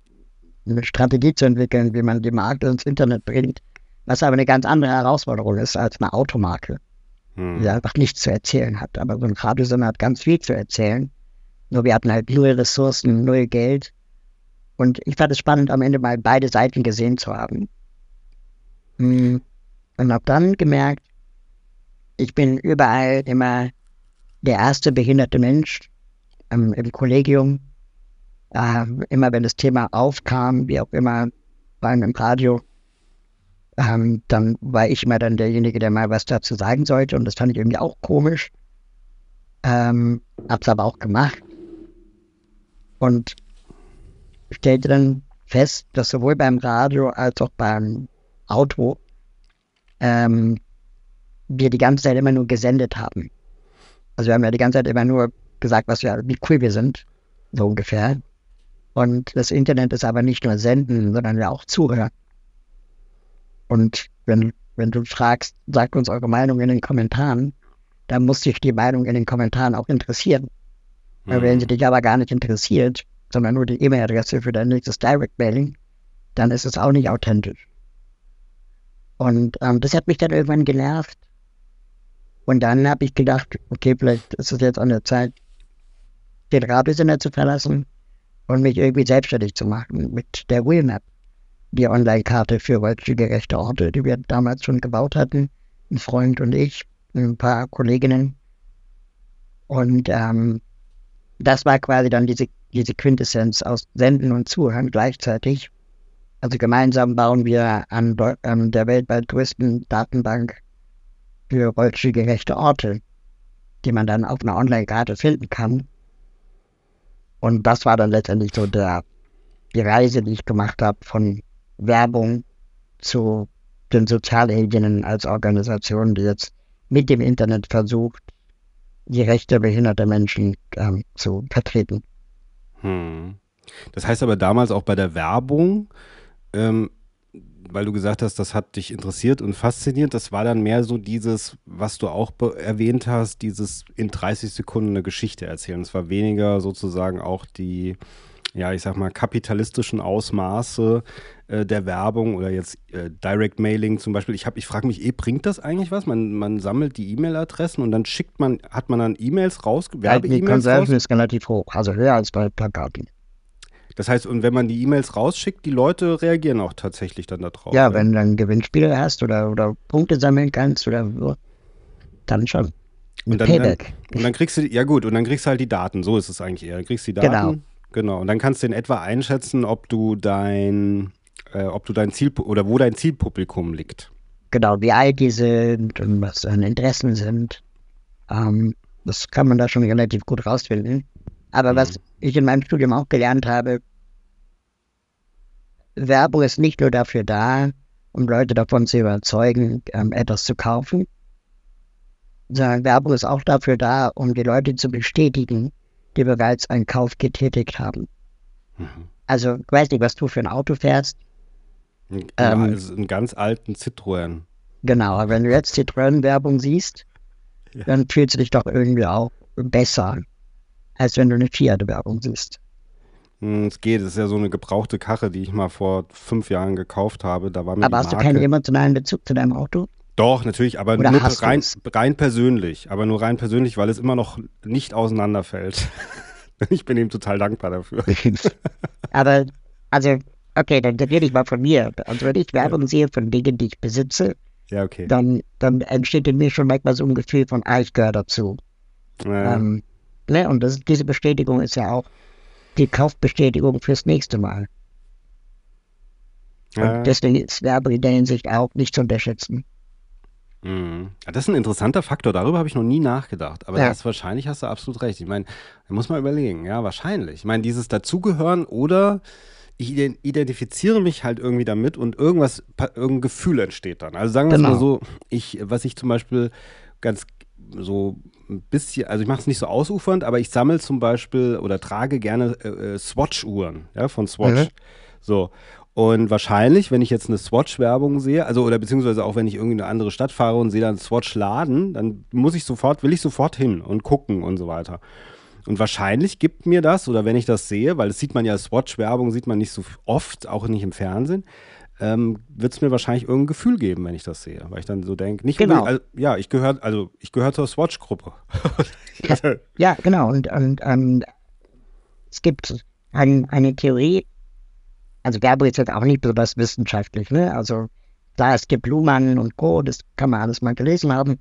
eine Strategie zu entwickeln, wie man die Marke ins Internet bringt, was aber eine ganz andere Herausforderung ist als eine Automarke, hm. die einfach nichts zu erzählen hat. Aber so ein Radiosender hat ganz viel zu erzählen. Nur wir hatten halt null Ressourcen, null Geld. Und ich fand es spannend, am Ende mal beide Seiten gesehen zu haben. Hm. Und habe dann gemerkt, ich bin überall immer der erste behinderte Mensch ähm, im Kollegium äh, immer wenn das Thema aufkam, wie auch immer, beim im Radio, ähm, dann war ich immer dann derjenige, der mal was dazu sagen sollte. Und das fand ich irgendwie auch komisch. Ähm, hab's aber auch gemacht. Und stellte dann fest, dass sowohl beim Radio als auch beim Auto ähm, wir die ganze Zeit immer nur gesendet haben. Also wir haben ja die ganze Zeit immer nur gesagt, was wir, wie cool wir sind, so ungefähr. Und das Internet ist aber nicht nur senden, sondern ja auch zuhören. Und wenn, wenn du fragst, sagt uns eure Meinung in den Kommentaren, dann muss sich die Meinung in den Kommentaren auch interessieren. Mhm. Wenn sie dich aber gar nicht interessiert, sondern nur die E-Mail-Adresse für dein nächstes Direct-Mailing, dann ist es auch nicht authentisch. Und ähm, das hat mich dann irgendwann genervt. Und dann habe ich gedacht, okay, vielleicht ist es jetzt an der Zeit, den Radiosender zu verlassen und mich irgendwie selbstständig zu machen mit der Wheelmap, die Online-Karte für gerechte Orte, die wir damals schon gebaut hatten, ein Freund und ich, ein paar Kolleginnen. Und ähm, das war quasi dann diese, diese Quintessenz aus Senden und Zuhören gleichzeitig. Also gemeinsam bauen wir an, an der weltweit größten Datenbank für rollstuhlgerechte Orte, die man dann auf einer Online-Karte finden kann. Und das war dann letztendlich so der, die Reise, die ich gemacht habe von Werbung zu den Sozialheldinnen als Organisation, die jetzt mit dem Internet versucht, die Rechte behinderter Menschen ähm, zu vertreten. Hm. Das heißt aber damals auch bei der Werbung, ähm, weil du gesagt hast, das hat dich interessiert und fasziniert, das war dann mehr so dieses, was du auch erwähnt hast, dieses in 30 Sekunden eine Geschichte erzählen. Es war weniger sozusagen auch die, ja, ich sag mal, kapitalistischen Ausmaße äh, der Werbung oder jetzt äh, Direct Mailing zum Beispiel. Ich, hab, ich frage mich eh, bringt das eigentlich was? Man, man sammelt die E-Mail-Adressen und dann schickt man, hat man dann E-Mails raus, Werbe-E-Mails raus? ist relativ hoch, also höher als bei Plakaten. Das heißt, und wenn man die E-Mails rausschickt, die Leute reagieren auch tatsächlich dann darauf. Ja, ja, wenn du ein Gewinnspiel hast oder, oder Punkte sammeln kannst oder so, dann schon. Und dann. Dann, und dann kriegst du, ja gut, und dann kriegst du halt die Daten, so ist es eigentlich eher. Dann kriegst du die Daten. Genau. Genau. Und dann kannst du in etwa einschätzen, ob du dein, äh, ob du dein Ziel oder wo dein Zielpublikum liegt. Genau, wie alt die sind und was deine Interessen sind. Ähm, das kann man da schon relativ gut rausfinden. Aber mhm. was ich in meinem Studium auch gelernt habe, Werbung ist nicht nur dafür da, um Leute davon zu überzeugen, ähm, etwas zu kaufen, sondern Werbung ist auch dafür da, um die Leute zu bestätigen, die bereits einen Kauf getätigt haben. Mhm. Also, ich weiß nicht, was du für ein Auto fährst. Ja, ähm, also einen ganz alten Citroën. Genau, aber wenn du jetzt Citroën-Werbung siehst, ja. dann fühlst du dich doch irgendwie auch besser als wenn du eine Fiat-Werbung siehst. Hm, es geht, es ist ja so eine gebrauchte Karre, die ich mal vor fünf Jahren gekauft habe. Da war mir aber hast Marke... du keinen emotionalen Bezug zu deinem Auto? Doch, natürlich, aber Oder nur rein, rein persönlich. Aber nur rein persönlich, weil es immer noch nicht auseinanderfällt. ich bin ihm total dankbar dafür. aber, also, okay, dann rede ich mal von mir. Also, wenn ich Werbung ja. sehe von Dingen, die ich besitze, ja, okay. dann, dann entsteht in mir schon manchmal so ein Gefühl von, ah, ich gehöre dazu. Ja. Ähm, Ne? Und das, diese Bestätigung ist ja auch die Kaufbestätigung fürs nächste Mal. Ja. Und deswegen ist Werbung in der Hinsicht auch nicht zu unterschätzen. Mhm. Das ist ein interessanter Faktor, darüber habe ich noch nie nachgedacht. Aber ja. das wahrscheinlich hast du absolut recht. Ich meine, muss man überlegen, ja, wahrscheinlich. Ich meine, dieses Dazugehören oder ich identifiziere mich halt irgendwie damit und irgendwas, irgendein Gefühl entsteht dann. Also sagen wir genau. mal so, ich, was ich zum Beispiel ganz so ein bisschen, also ich mache es nicht so ausufernd, aber ich sammle zum Beispiel oder trage gerne äh, äh, Swatch-Uhren ja, von Swatch. Mhm. So. Und wahrscheinlich, wenn ich jetzt eine Swatch-Werbung sehe, also oder beziehungsweise auch wenn ich irgendwie eine andere Stadt fahre und sehe dann Swatch-Laden, dann muss ich sofort, will ich sofort hin und gucken und so weiter. Und wahrscheinlich gibt mir das, oder wenn ich das sehe, weil das sieht man ja, Swatch-Werbung sieht man nicht so oft, auch nicht im Fernsehen, ähm, wird es mir wahrscheinlich irgendein Gefühl geben, wenn ich das sehe. Weil ich dann so denke, nicht genau. also, ja, ich gehöre, also ich gehöre zur Swatch-Gruppe. ja, ja, genau. Und, und ähm, es gibt ein, eine Theorie, also Werbung ist jetzt auch nicht besonders wissenschaftlich, ne? Also klar, es gibt Luhmann und Co., das kann man alles mal gelesen haben.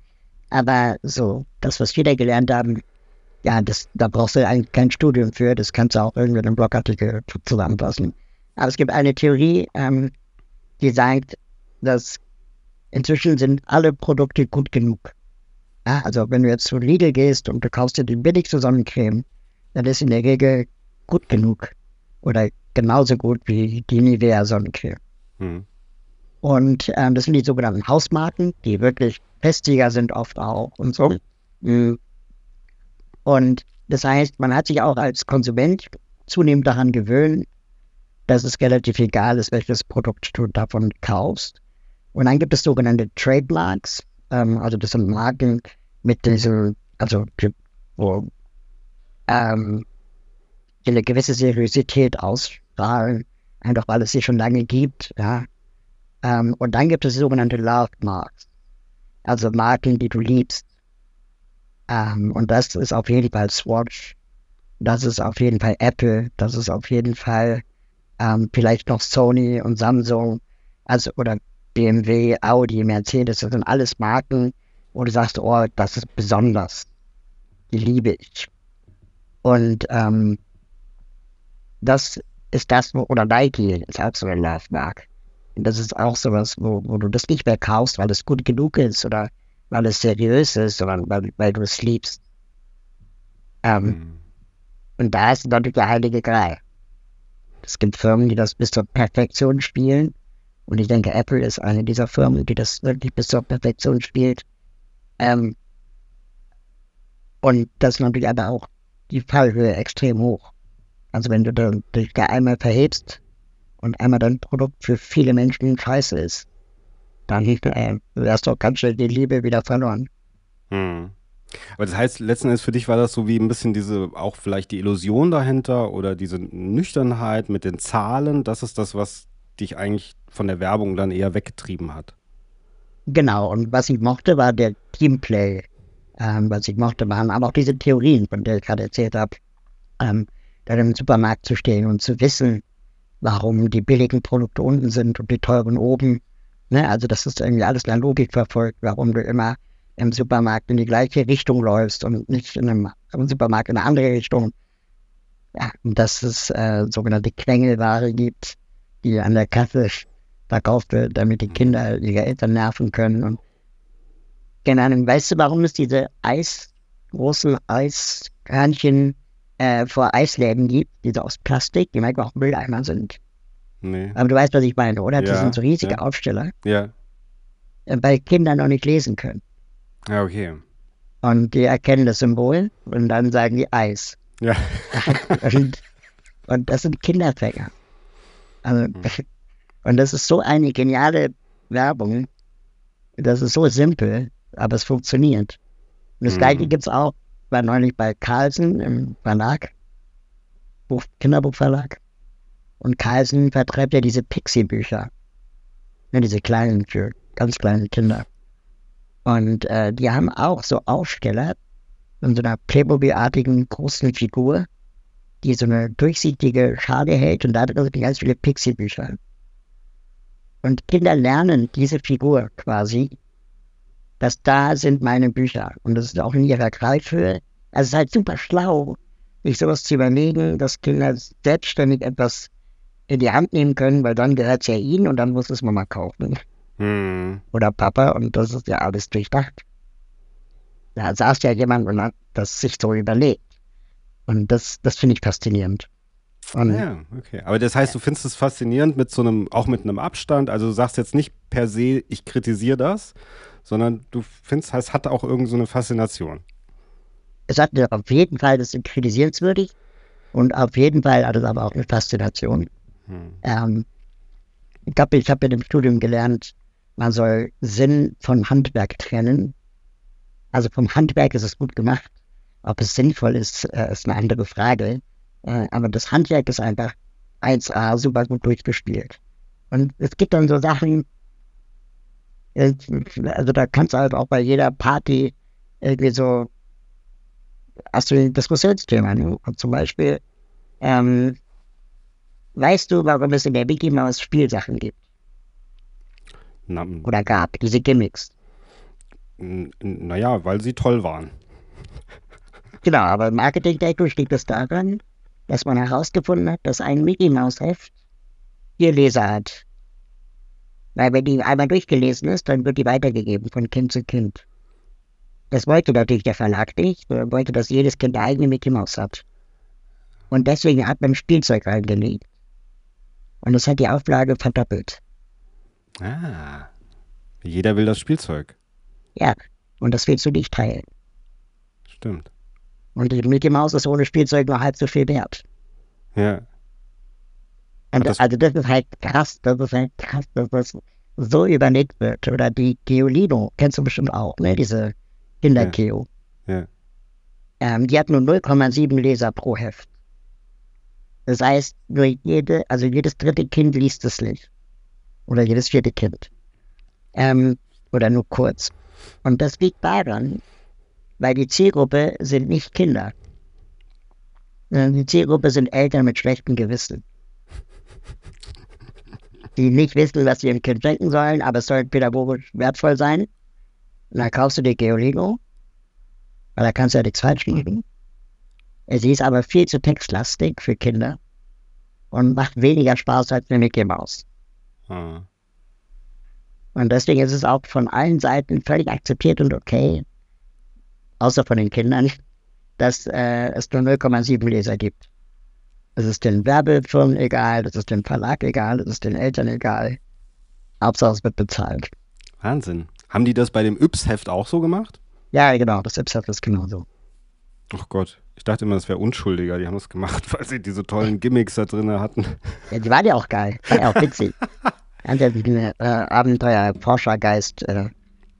Aber so, das, was wir da gelernt haben, ja, das, da brauchst du eigentlich kein Studium für, das kannst du auch irgendwie in einem Blogartikel zusammenfassen. Aber es gibt eine Theorie, ähm, die sagt, dass inzwischen sind alle Produkte gut genug. Ja, also wenn du jetzt zu Lidl gehst und du kaufst dir die billigste Sonnencreme, dann ist in der Regel gut genug oder genauso gut wie die Nivea Sonnencreme. Mhm. Und ähm, das sind die sogenannten Hausmarken, die wirklich festiger sind oft auch und so. Mhm. Und das heißt, man hat sich auch als Konsument zunehmend daran gewöhnt, dass es relativ egal ist, welches Produkt du davon kaufst. Und dann gibt es sogenannte Trademarks, ähm, also das sind Marken mit diesem, also wo ähm, eine gewisse Seriosität ausstrahlen, einfach weil es sie schon lange gibt, ja. Ähm, und dann gibt es sogenannte Love Marks, also Marken, die du liebst. Ähm, und das ist auf jeden Fall Swatch, das ist auf jeden Fall Apple, das ist auf jeden Fall ähm, vielleicht noch Sony und Samsung, also oder BMW, Audi, Mercedes, das sind alles Marken, wo du sagst, oh, das ist besonders. Die liebe ich. Und ähm, das ist das, wo, oder Nike ist auch so ein Love-Mark. Das ist auch sowas, wo, wo du das nicht mehr kaufst, weil es gut genug ist oder weil es seriös ist, sondern weil, weil du es liebst. Ähm, mhm. Und da ist natürlich der heilige Gral. Es gibt Firmen, die das bis zur Perfektion spielen. Und ich denke, Apple ist eine dieser Firmen, die das wirklich bis zur Perfektion spielt. Ähm, und das ist natürlich aber auch die Fallhöhe extrem hoch. Also wenn du dich da einmal verhebst und einmal dein Produkt für viele Menschen scheiße ist, dann äh, wärst du auch ganz schnell die Liebe wieder verloren. Hm. Aber das heißt, letzten Endes für dich war das so wie ein bisschen diese, auch vielleicht die Illusion dahinter oder diese Nüchternheit mit den Zahlen. Das ist das, was dich eigentlich von der Werbung dann eher weggetrieben hat. Genau, und was ich mochte, war der Teamplay. Ähm, was ich mochte, waren aber auch diese Theorien, von denen ich gerade erzählt habe. Ähm, dann im Supermarkt zu stehen und zu wissen, warum die billigen Produkte unten sind und die teuren oben. Ne? Also, dass das irgendwie alles eine Logik verfolgt, warum du immer im Supermarkt in die gleiche Richtung läufst und nicht in einem, im Supermarkt in eine andere Richtung. Ja, und dass es äh, sogenannte Quengelware gibt, die an der Kasse verkauft wird, damit die Kinder ihre Eltern nerven können. Und keine Ahnung, weißt du, warum es diese Eis, großen Eiskörnchen äh, vor Eisläden gibt, diese aus Plastik, die manchmal auch Mülleimer sind? Nee. Aber du weißt, was ich meine, oder? Ja, das sind so riesige ja. Aufsteller. Ja. Äh, weil Kinder noch nicht lesen können. Ja, okay. Und die erkennen das Symbol und dann sagen die Eis. Ja. und, und, das sind Kinderfänger. Also, hm. Und das ist so eine geniale Werbung. Das ist so simpel, aber es funktioniert. Und das hm. gleiche gibt es auch, war neulich bei Carlsen im Verlag, Buch, Kinderbuchverlag. Und Carlsen vertreibt ja diese Pixie-Bücher. Ja, diese kleinen für ganz kleine Kinder. Und äh, die haben auch so Aufsteller in so einer Playmobil-artigen großen Figur, die so eine durchsichtige Schale hält und da drin sind ganz viele Pixie-Bücher. Und Kinder lernen diese Figur quasi, dass da sind meine Bücher. Und das ist auch in ihrer Greifhöhe. Also es ist halt super schlau, sich sowas zu überlegen, dass Kinder selbstständig etwas in die Hand nehmen können, weil dann gehört es ja ihnen und dann muss es Mama kaufen. Hm. Oder Papa und das ist ja alles durchdacht. Da saß ja jemand und hat das sich so überlegt. Und das, das finde ich faszinierend. Und ja, okay. Aber das heißt, du findest es faszinierend mit so einem, auch mit einem Abstand. Also du sagst jetzt nicht per se, ich kritisiere das, sondern du findest, es hat auch irgend so eine Faszination. Es hat auf jeden Fall das kritisierenswürdig und auf jeden Fall hat es aber auch eine Faszination. Hm. Ähm, ich glaube, ich habe in dem Studium gelernt, man soll Sinn von Handwerk trennen. Also vom Handwerk ist es gut gemacht. Ob es sinnvoll ist, äh, ist eine andere Frage. Äh, aber das Handwerk ist einfach 1A super gut durchgespielt. Und es gibt dann so Sachen, äh, also da kannst du halt auch bei jeder Party irgendwie so, hast du ein Diskussionsthema. Ne? Und zum Beispiel, ähm, weißt du, warum es in der Mickey Mouse Spielsachen gibt? Na, Oder gab, diese Gimmicks. Naja, weil sie toll waren. Genau, aber marketingtechnisch liegt es daran, dass man herausgefunden hat, dass ein Mickey Mouse Heft vier Leser hat. Weil wenn die einmal durchgelesen ist, dann wird die weitergegeben von Kind zu Kind. Das wollte natürlich der Verlag nicht, er wollte, dass jedes Kind eine eigene Mickey Mouse hat. Und deswegen hat man Spielzeug reingelegt. Und das hat die Auflage verdoppelt. Ah. Jeder will das Spielzeug. Ja, und das willst du nicht teilen. Stimmt. Und die Mickey Maus ist ohne Spielzeug nur halb so viel wert. Ja. Und das also das ist halt krass, das ist halt krass, dass das so überlegt wird. Oder die Geolino, kennst du bestimmt auch, ne? Diese Kinder-Geo. Ja. ja. Ähm, die hat nur 0,7 Leser pro Heft. Das heißt, nur jede, also jedes dritte Kind liest es nicht oder jedes vierte Kind. Ähm, oder nur kurz. Und das liegt daran, weil die Zielgruppe sind nicht Kinder. Die Zielgruppe sind Eltern mit schlechtem Gewissen. die nicht wissen, was sie ihrem Kind schenken sollen, aber es soll pädagogisch wertvoll sein. Und dann kaufst du dir Geolego, weil da kannst du ja nichts falsch machen. Sie ist aber viel zu textlastig für Kinder und macht weniger Spaß als eine Mickey Maus. Ah. Und deswegen ist es auch von allen Seiten völlig akzeptiert und okay, außer von den Kindern, dass äh, es nur 0,7 Leser gibt. Es ist den Werbefirmen egal, es ist dem Verlag egal, es ist den Eltern egal. Hauptsache es wird bezahlt. Wahnsinn. Haben die das bei dem Yps-Heft auch so gemacht? Ja, genau, das Yps-Heft ist genauso. Ach Gott, ich dachte immer, das wäre unschuldiger. Die haben das gemacht, weil sie diese tollen Gimmicks da drin hatten. Ja, die waren ja auch geil. War ja auch witzig. Hat ja diesen äh, Abenteuer-Forschergeist äh,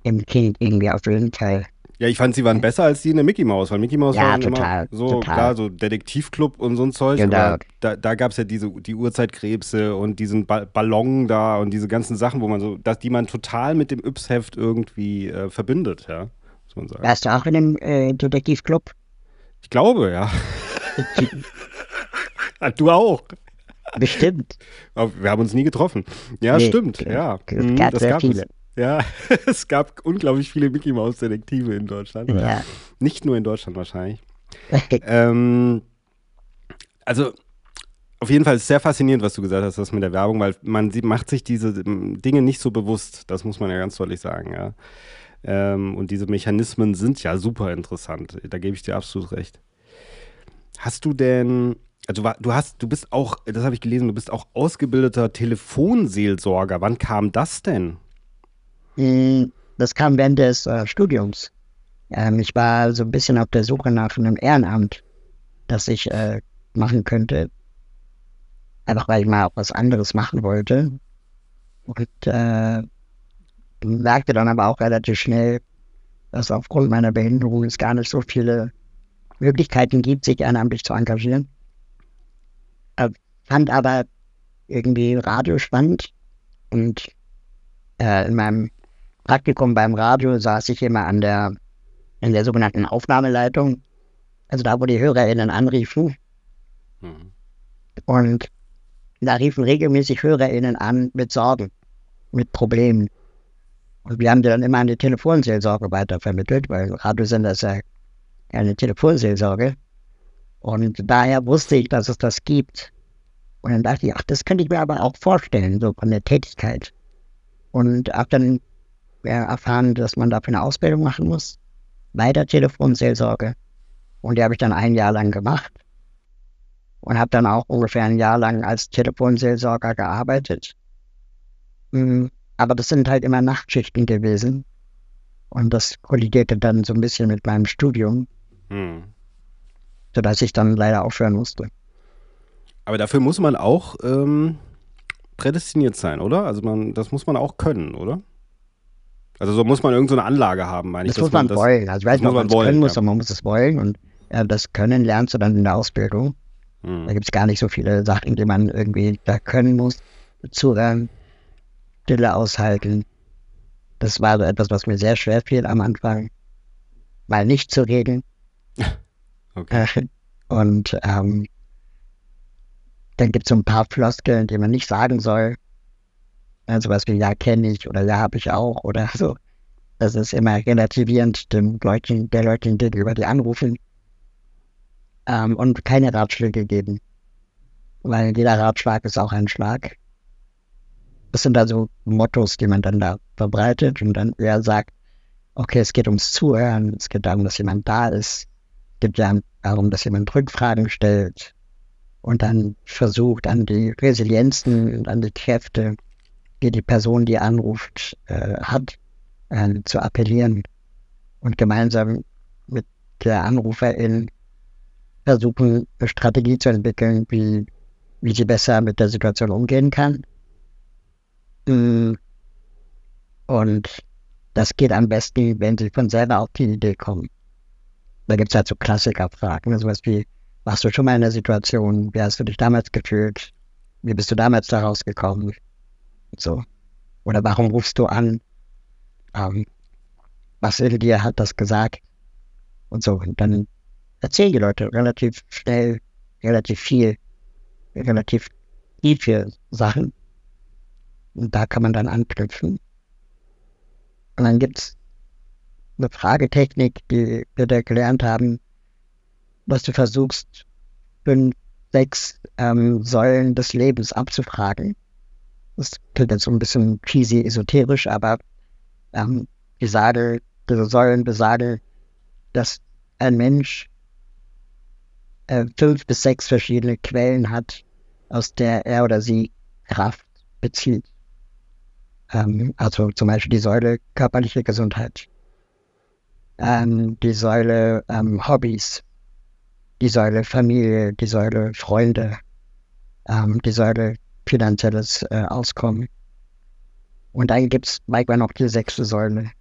im Kind irgendwie auf jeden Fall. Ja, ich fand, sie waren besser als die in der Mickey Mouse, weil Mickey Mouse Ja, war total, immer so, total. klar, so Detektivclub und so ein Zeug. Genau. Da, da gab es ja diese, die Urzeitkrebse und diesen ba Ballon da und diese ganzen Sachen, wo man so, dass, die man total mit dem Yps-Heft irgendwie äh, verbindet, ja, muss man sagen. Warst du auch in dem äh, Detektivclub? Ich glaube, ja. Ah, du auch. Bestimmt. Aber wir haben uns nie getroffen. Ja, Nee, stimmt, es ja. gab Mhm, sehr das gab viele. Es. Ja, es gab unglaublich viele Mickey Mouse Detektive in Deutschland. Ja. Nicht nur in Deutschland wahrscheinlich. Ähm, also auf jeden Fall ist es sehr faszinierend, was du gesagt hast, das mit der Werbung, weil man sie macht sich diese Dinge nicht so bewusst. Das muss man ja ganz deutlich sagen, ja. Ähm, und diese Mechanismen sind ja super interessant. Da gebe ich dir absolut recht. Hast du denn, also du hast, du bist auch, das habe ich gelesen, du bist auch ausgebildeter Telefonseelsorger. Wann kam das denn? Mm, Das kam während des äh, Studiums. Ähm, ich war so ein bisschen auf der Suche nach einem Ehrenamt, das ich äh, machen könnte. Einfach weil ich mal auch was anderes machen wollte. Und äh, merkte dann aber auch relativ schnell, dass aufgrund meiner Behinderung es gar nicht so viele Möglichkeiten gibt, sich ehrenamtlich zu engagieren. Äh, fand aber irgendwie Radio spannend und äh, in meinem Praktikum beim Radio saß ich immer an der, in der sogenannten Aufnahmeleitung. Also da, wo die HörerInnen anriefen. Mhm. Und da riefen regelmäßig HörerInnen an mit Sorgen, mit Problemen. Und wir haben die dann immer an die Telefonseelsorge weitervermittelt, weil Radiosender ist ja eine Telefonseelsorge. Und daher wusste ich, dass es das gibt. Und dann dachte ich, ach, das könnte ich mir aber auch vorstellen, so von der Tätigkeit. Und habe dann erfahren, dass man dafür eine Ausbildung machen muss, bei der Telefonseelsorge. Und die habe ich dann ein Jahr lang gemacht. Und habe dann auch ungefähr ein Jahr lang als Telefonseelsorger gearbeitet. Mm, Aber das sind halt immer Nachtschichten gewesen. Und das kollidierte dann so ein bisschen mit meinem Studium, Mhm. sodass ich dann leider aufhören musste. Aber dafür muss man auch ähm, prädestiniert sein, oder? Also man, das muss man auch können, oder? Also so muss man irgendeine so eine Anlage haben, meine ich. Das muss man das- wollen. Also ich weiß nicht, ob muss man es können muss, ja. aber man muss es wollen. Und äh, das Können lernst du dann in der Ausbildung. Mhm. Da gibt es gar nicht so viele Sachen, die man irgendwie da können muss. Zuhören, Stille aushalten. Das war so etwas, was mir sehr schwer fiel am Anfang. Mal nicht zu reden. Okay. Und ähm, dann gibt es so ein paar Floskeln, die man nicht sagen soll. Ja, sowas wie ja kenne ich oder ja habe ich auch oder so. Das ist immer relativierend dem Leuten, der Leuten gegenüber, die anrufen. Ähm, und keine Ratschläge geben. Weil jeder Ratschlag ist auch ein Schlag. Das sind also Mottos, die man dann da verbreitet und dann eher sagt, okay, es geht ums Zuhören, es geht darum, dass jemand da ist, es geht darum, dass jemand Rückfragen stellt und dann versucht, an die Resilienzen und an die Kräfte, die die Person, die anruft, äh, hat, äh, zu appellieren und gemeinsam mit der Anruferin versuchen, eine Strategie zu entwickeln, wie, wie sie besser mit der Situation umgehen kann. Und das geht am besten, wenn sie von selber auf die Idee kommen. Da gibt es halt so Klassikerfragen, ne, sowas wie, warst du schon mal in der Situation, wie hast du dich damals gefühlt, wie bist du damals da rausgekommen? So. Oder warum rufst du an? Ähm, was in dir hat das gesagt? Und so. Und dann erzählen die Leute relativ schnell, relativ viel, relativ tiefe Sachen. Und da kann man dann anknüpfen. Und dann gibt es eine Fragetechnik, die wir da gelernt haben, was du versuchst, fünf, sechs ähm, Säulen des Lebens abzufragen. Das klingt jetzt so ein bisschen cheesy, esoterisch, aber ähm, die sage, diese Säulen besagen, dass ein Mensch äh, fünf bis sechs verschiedene Quellen hat, aus der er oder sie Kraft bezieht. Ähm, also zum Beispiel die Säule körperliche Gesundheit, ähm, die Säule ähm, Hobbys, die Säule Familie, die Säule Freunde, ähm, die Säule finanzielles äh, Auskommen. Und dann gibt es manchmal noch die sechste Säule,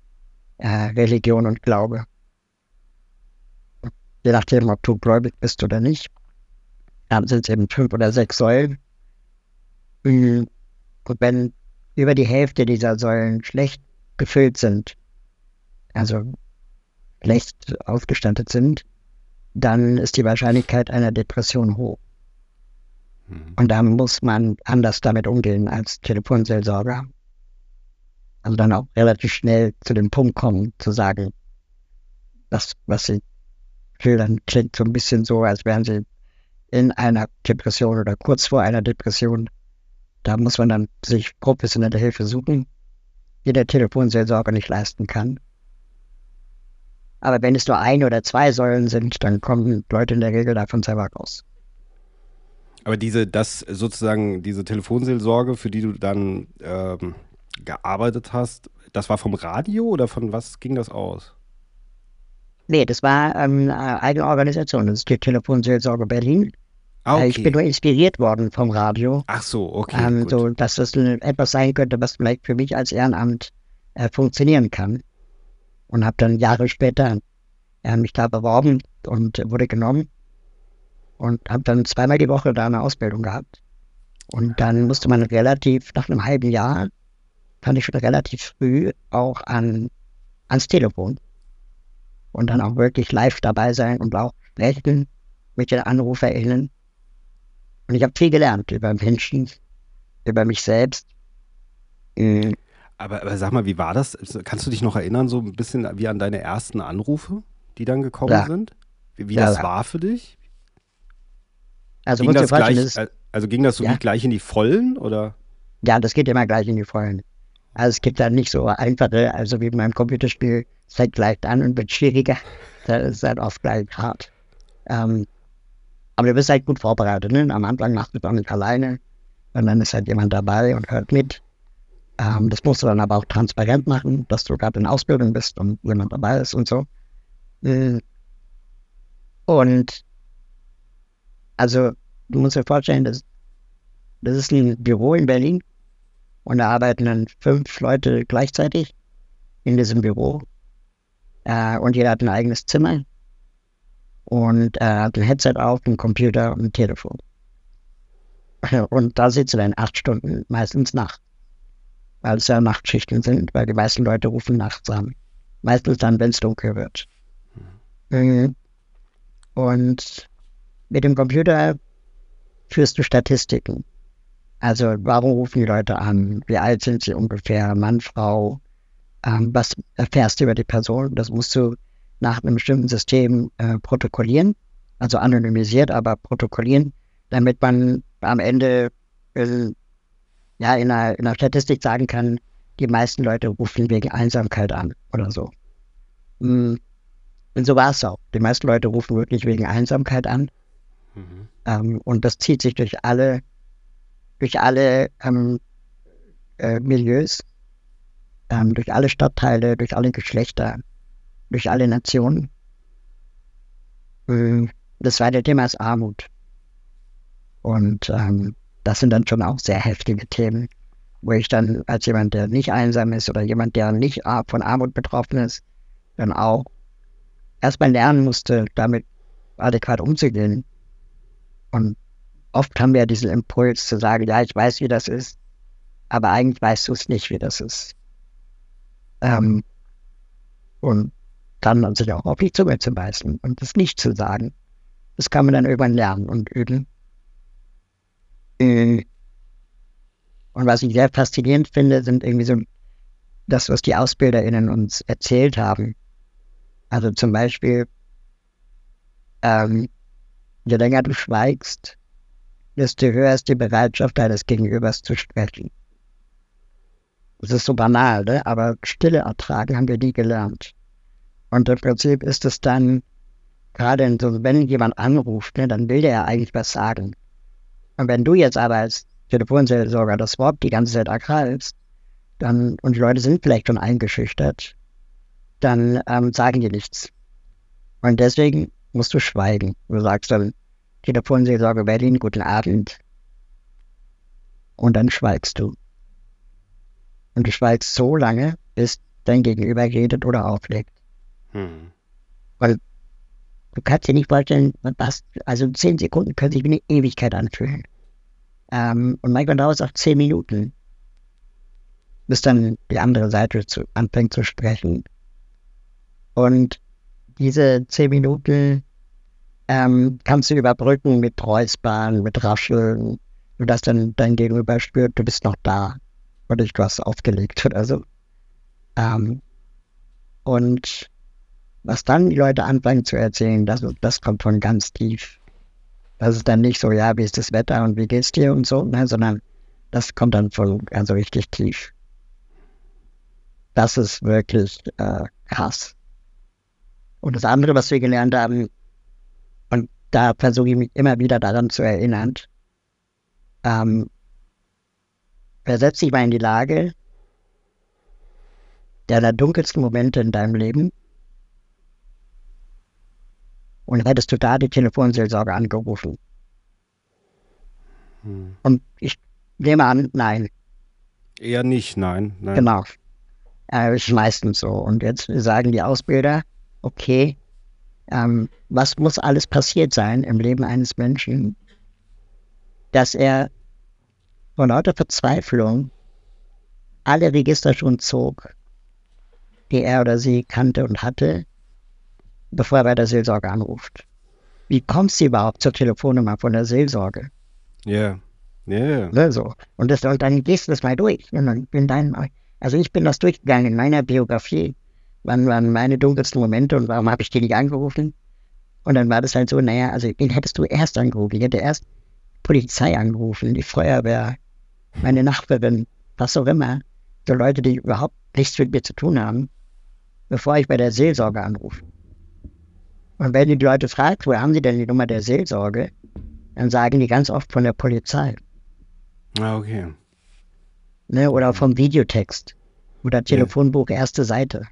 äh, Religion und Glaube. Je nachdem, ob du gläubig bist oder nicht, dann sind es eben fünf oder sechs Säulen. Und wenn über die Hälfte dieser Säulen schlecht gefüllt sind, also schlecht ausgestattet sind, dann ist die Wahrscheinlichkeit einer Depression hoch. Mhm. Und da muss man anders damit umgehen als Telefonseelsorger. Also dann auch relativ schnell zu dem Punkt kommen, zu sagen, das, was sie schildern, klingt so ein bisschen so, als wären sie in einer Depression oder kurz vor einer Depression. Da muss man dann sich professionelle Hilfe suchen, die der Telefonseelsorger nicht leisten kann. Aber wenn es nur ein oder zwei Säulen sind, dann kommen Leute in der Regel davon selber raus. Aber diese, das sozusagen, diese Telefonseelsorge, für die du dann ähm, gearbeitet hast, das war vom Radio oder von was ging das aus? Nee, das war ähm, eine eigene Organisation. Das ist die Telefonseelsorge Berlin. Ah, okay. Ich bin nur inspiriert worden vom Radio. Ach so, okay. Ähm, so, dass das etwas sein könnte, was vielleicht für mich als Ehrenamt äh, funktionieren kann. Und habe dann Jahre später äh, mich da beworben und wurde genommen. Und habe dann zweimal die Woche da eine Ausbildung gehabt. Und dann musste man relativ, nach einem halben Jahr, fand ich schon relativ früh auch an, ans Telefon und dann auch wirklich live dabei sein und auch sprechen mit den AnruferInnen. Und ich habe viel gelernt über Menschen, über mich selbst. Mhm. Aber, aber sag mal, wie war das? Kannst du dich noch erinnern, so ein bisschen wie an deine ersten Anrufe, die dann gekommen ja. sind? Wie, wie ja, das ja. war für dich? Also, ging das gleich, ist, also ging das so wie gleich in die Vollen oder? Ja, das geht immer gleich in die Vollen. Also es gibt da nicht so einfache, also wie beim Computerspiel, es fängt leicht an und wird schwieriger. Das ist halt oft gleich hart. Ähm, aber du bist halt gut vorbereitet. Ne? Am Anfang machst du es auch nicht alleine, sondern ist halt jemand dabei und hört mit. Ähm, das musst du dann aber auch transparent machen, dass du gerade in Ausbildung bist und jemand dabei ist und so. Äh, und also du musst dir vorstellen, das, das ist ein Büro in Berlin und da arbeiten dann fünf Leute gleichzeitig in diesem Büro. Äh, und jeder hat ein eigenes Zimmer. Und äh, hat ein Headset auf, einen Computer und ein Telefon. Und da sitzt du dann acht Stunden, meistens nachts. Weil es ja Nachtschichten sind, weil die meisten Leute rufen nachts an. Meistens dann, wenn es dunkel wird. Mhm. Und mit dem Computer führst du Statistiken. Also warum rufen die Leute an? Wie alt sind sie ungefähr? Mann, Frau? Ähm, was erfährst du über die Person? Das musst du nach einem bestimmten System äh, protokollieren, also anonymisiert, aber protokollieren, damit man am Ende äh, ja in einer, in einer Statistik sagen kann, die meisten Leute rufen wegen Einsamkeit an oder so. Mm. Und so war es auch. Die meisten Leute rufen wirklich wegen Einsamkeit an. Mhm. Ähm, und das zieht sich durch alle durch alle ähm, äh, Milieus, ähm, durch alle Stadtteile, durch alle Geschlechter, durch alle Nationen. Äh, das zweite Thema ist Armut. Und ähm, das sind dann schon auch sehr heftige Themen, wo ich dann als jemand, der nicht einsam ist oder jemand, der nicht von Armut betroffen ist, dann auch erstmal lernen musste, damit adäquat umzugehen. Und oft haben wir diesen Impuls zu sagen, ja, ich weiß, wie das ist, aber eigentlich weißt du es nicht, wie das ist. Ähm, und dann sich auch auf die Zunge zu beißen und es nicht zu sagen. Das kann man dann irgendwann lernen und üben. Äh, und Und was ich sehr faszinierend finde, sind irgendwie so das, was die AusbilderInnen uns erzählt haben. Also zum Beispiel, ähm, je länger du schweigst, desto höher ist die Bereitschaft deines Gegenübers zu sprechen. Das ist so banal, ne? aber Stille ertragen haben wir nie gelernt. Und im Prinzip ist es dann, gerade so, wenn jemand anruft, ne, dann will der ja eigentlich was sagen. Und wenn du jetzt aber als Telefonseelsorger das Wort die ganze Zeit ergreifst, dann, und die Leute sind vielleicht schon eingeschüchtert, dann ähm, sagen die nichts. Und deswegen musst du schweigen. Du sagst dann, Telefonseelsorge Berlin, guten Abend. Und dann schweigst du. Und du schweigst so lange, bis dein Gegenüber redet oder auflegt. Hm. Weil du kannst dir nicht vorstellen, was, also zehn Sekunden können sich wie eine Ewigkeit anfühlen. Ähm, und manchmal dauert es auch zehn Minuten, bis dann die andere Seite zu, anfängt zu sprechen. Und diese zehn Minuten ähm, kannst du überbrücken mit Räuspern, mit Rascheln, sodass dann dein Gegenüber spürt, du bist noch da. Oder du hast aufgelegt oder so. Ähm, und was dann die Leute anfangen zu erzählen, das, das kommt von ganz tief. Das ist dann nicht so, ja, wie ist das Wetter und wie geht's dir und so, ne, sondern das kommt dann von also richtig tief. Das ist wirklich äh, krass. Und das andere, was wir gelernt haben, und da versuche ich mich immer wieder daran zu erinnern, ähm, versetz dich mal in die Lage deiner dunkelsten Momente in deinem Leben und hättest du da die Telefonseelsorge angerufen. Hm. Und ich nehme an, nein. Eher nicht, nein. nein. Genau. Äh, ist meistens so. Und jetzt sagen die Ausbilder, okay, ähm, was muss alles passiert sein im Leben eines Menschen, dass er von lauter Verzweiflung alle Register schon zog, die er oder sie kannte und hatte, bevor er bei der Seelsorge anruft. Wie kommst du überhaupt zur Telefonnummer von der Seelsorge? Ja, yeah. ja. Yeah. Ne, so. Und, das, und dann gehst du das mal durch. Und dann bin dein, also ich bin das durchgegangen in meiner Biografie. Wann waren meine dunkelsten Momente und warum habe ich die nicht angerufen? Und dann war das halt so, naja, also den hättest du erst angerufen. Ich hätte erst Polizei angerufen, die Feuerwehr, meine Nachbarin, was auch immer. So Leute, die überhaupt nichts mit mir zu tun haben, bevor ich bei der Seelsorge anrufe. Und wenn die Leute fragt, wo haben sie denn die Nummer der Seelsorge, dann sagen die ganz oft von der Polizei. Ah, okay. Ne, oder vom Videotext. Oder Telefonbuch, erste Seite.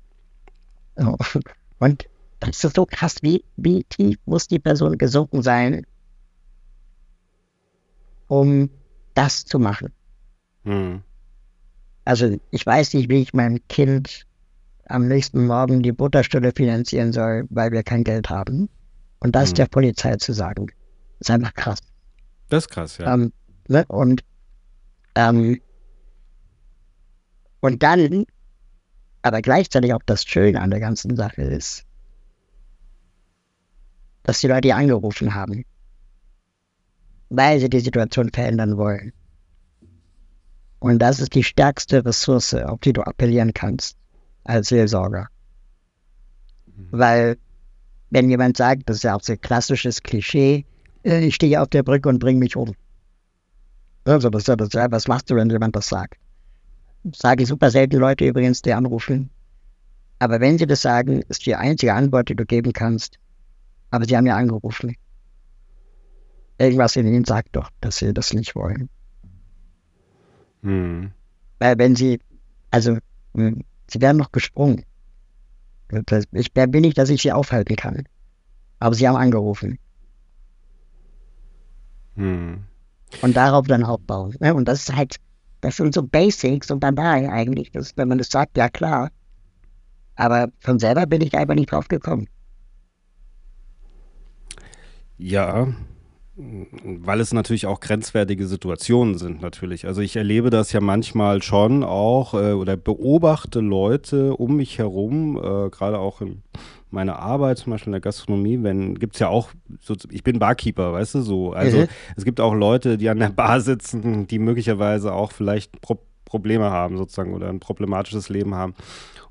Und das ist so krass, wie, wie tief muss die Person gesunken sein, um das zu machen. Hm. Also ich weiß nicht, wie ich meinem Kind am nächsten Morgen die Butterstelle finanzieren soll, weil wir kein Geld haben. Und das hm. der Polizei zu sagen, ist einfach krass. Das ist krass, ja. Ähm, ne? Und, ähm, und dann, aber gleichzeitig auch das Schöne an der ganzen Sache ist, dass die Leute angerufen haben, weil sie die Situation verändern wollen. Und das ist die stärkste Ressource, auf die du appellieren kannst als Seelsorger. Mhm. Weil, wenn jemand sagt, das ist ja auch so ein klassisches Klischee, äh, ich stehe auf der Brücke und bringe mich um. Also, das, das, was machst du, wenn jemand das sagt? Das sage ich super selten Leute übrigens, die anrufen. Aber wenn sie das sagen, ist die einzige Antwort, die du geben kannst. Aber sie haben ja angerufen. Irgendwas in ihnen sagt doch, dass sie das nicht wollen. Hm. Weil wenn sie, also hm, Sie werden noch gesprungen. Ich bin nicht, dass ich sie aufhalten kann. Aber sie haben angerufen. Hm. Und darauf dann aufbauen. Ne? Und das ist halt, das sind so Basics und dabei eigentlich, das, wenn man das sagt, ja klar. Aber von selber bin ich einfach nicht drauf gekommen. Ja, Weil es natürlich auch grenzwertige Situationen sind, natürlich. Also ich erlebe das ja manchmal schon auch äh, oder beobachte Leute um mich herum, äh, gerade auch in meiner Arbeit, zum Beispiel in der Gastronomie, wenn, gibt es ja auch, so, ich bin Barkeeper, weißt du, so. Also mhm. es gibt auch Leute, die an der Bar sitzen, die möglicherweise auch vielleicht Pro Probleme haben, sozusagen, oder ein problematisches Leben haben.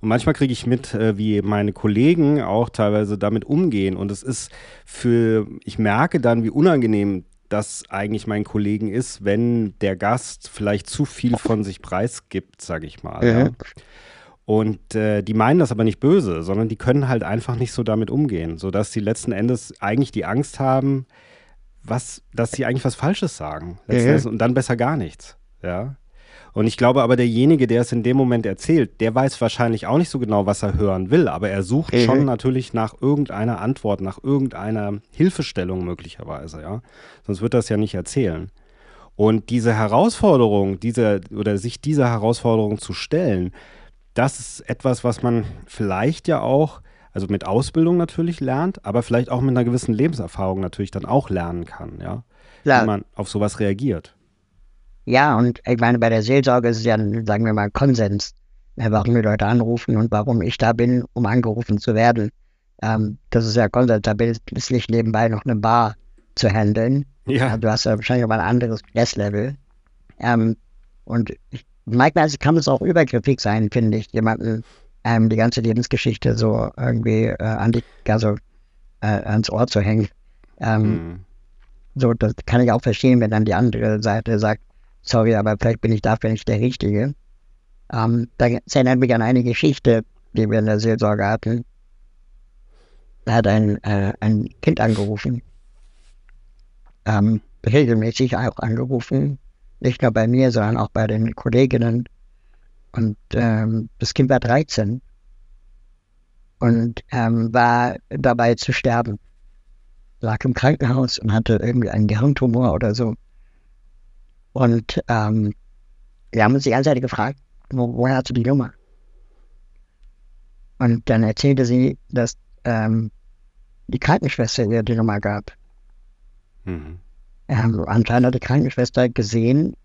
Und manchmal kriege ich mit, äh, wie meine Kollegen auch teilweise damit umgehen. Und es ist für, ich merke dann, wie unangenehm das eigentlich meinen Kollegen ist, wenn der Gast vielleicht zu viel von sich preisgibt, sage ich mal. Ja. Ja. Und äh, die meinen das aber nicht böse, sondern die können halt einfach nicht so damit umgehen, sodass sie letzten Endes eigentlich die Angst haben, was, dass sie eigentlich was Falsches sagen. Ja. Und dann besser gar nichts. Ja. Und ich glaube aber, derjenige, der es in dem Moment erzählt, der weiß wahrscheinlich auch nicht so genau, was er hören will, aber er sucht mhm. schon natürlich nach irgendeiner Antwort, nach irgendeiner Hilfestellung möglicherweise, ja. Sonst wird er es ja nicht erzählen. Und diese Herausforderung, diese, oder sich dieser Herausforderung zu stellen, das ist etwas, was man vielleicht ja auch, also mit Ausbildung natürlich lernt, aber vielleicht auch mit einer gewissen Lebenserfahrung natürlich dann auch lernen kann, ja. Klar. Wie man auf sowas reagiert. Ja, und ich meine, bei der Seelsorge ist es ja, sagen wir mal, Konsens, äh, warum die Leute anrufen und warum ich da bin, um angerufen zu werden. Ähm, das ist ja Konsens, da ist nicht nebenbei noch eine Bar zu handeln. Ja. Du hast ja wahrscheinlich auch mal ein anderes Stresslevel. Ähm, und ich, manchmal kann es auch übergriffig sein, finde ich, jemanden ähm, die ganze Lebensgeschichte so irgendwie äh, an die, also äh, ans Ohr zu hängen. Ähm, mhm. So, das kann ich auch verstehen, wenn dann die andere Seite sagt, sorry, aber vielleicht bin ich dafür nicht der Richtige. Ähm, das erinnert mich an eine Geschichte, die wir in der Seelsorge hatten. Da hat ein, äh, ein Kind angerufen, ähm, regelmäßig auch angerufen, nicht nur bei mir, sondern auch bei den Kolleginnen. Und ähm, das Kind war 13 und ähm, war dabei zu sterben. Lag im Krankenhaus und hatte irgendwie einen Gehirntumor oder so. Und ähm, wir haben uns die ganze Zeit gefragt, wo, woher hast du die Nummer? Und dann erzählte sie, dass ähm, die Krankenschwester ihr die Nummer gab. Mhm. Ähm, anscheinend hat die Krankenschwester gesehen,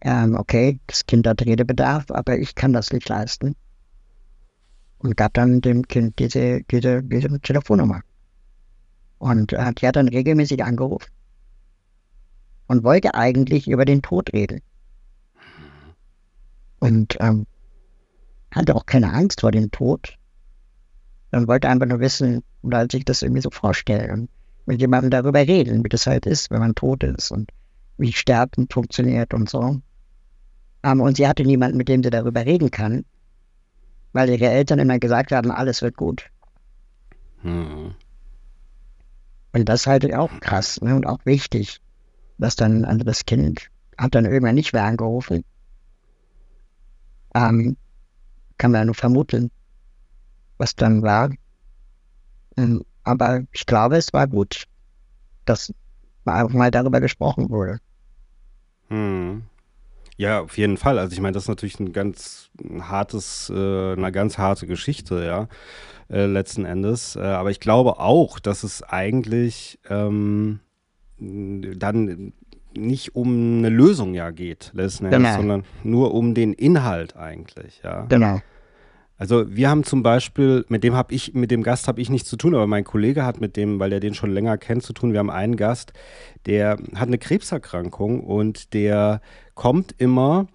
ähm, okay, das Kind hat Redebedarf, aber ich kann das nicht leisten. Und gab dann dem Kind diese, diese, diese Telefonnummer. Und äh, die hat dann regelmäßig angerufen und wollte eigentlich über den Tod reden. Und ähm, hatte auch keine Angst vor dem Tod. Und wollte einfach nur wissen oder sich das irgendwie so vorstellen und mit jemandem darüber reden, wie das halt ist, wenn man tot ist und wie Sterben funktioniert und so. Ähm, und sie hatte niemanden, mit dem sie darüber reden kann, weil ihre Eltern immer gesagt haben, alles wird gut. Hm. Und das halte ich auch krass ne, und auch wichtig dass dann, also das Kind hat dann irgendwann nicht mehr angerufen. Ähm, kann man ja nur vermuten, was dann war. Ähm, aber ich glaube, es war gut, dass mal, mal darüber gesprochen wurde. Hm. Ja, auf jeden Fall. Also ich meine, das ist natürlich ein ganz ein hartes, äh, eine ganz harte Geschichte, ja, äh, letzten Endes. Äh, aber ich glaube auch, dass es eigentlich ähm, dann nicht um eine Lösung ja geht, Endes, genau. sondern nur um den Inhalt eigentlich, ja. Genau. Also wir haben zum Beispiel, mit dem habe ich, mit dem Gast habe ich nichts zu tun, aber mein Kollege hat mit dem, weil er den schon länger kennt, zu tun. Wir haben einen Gast, der hat eine Krebserkrankung und der kommt immer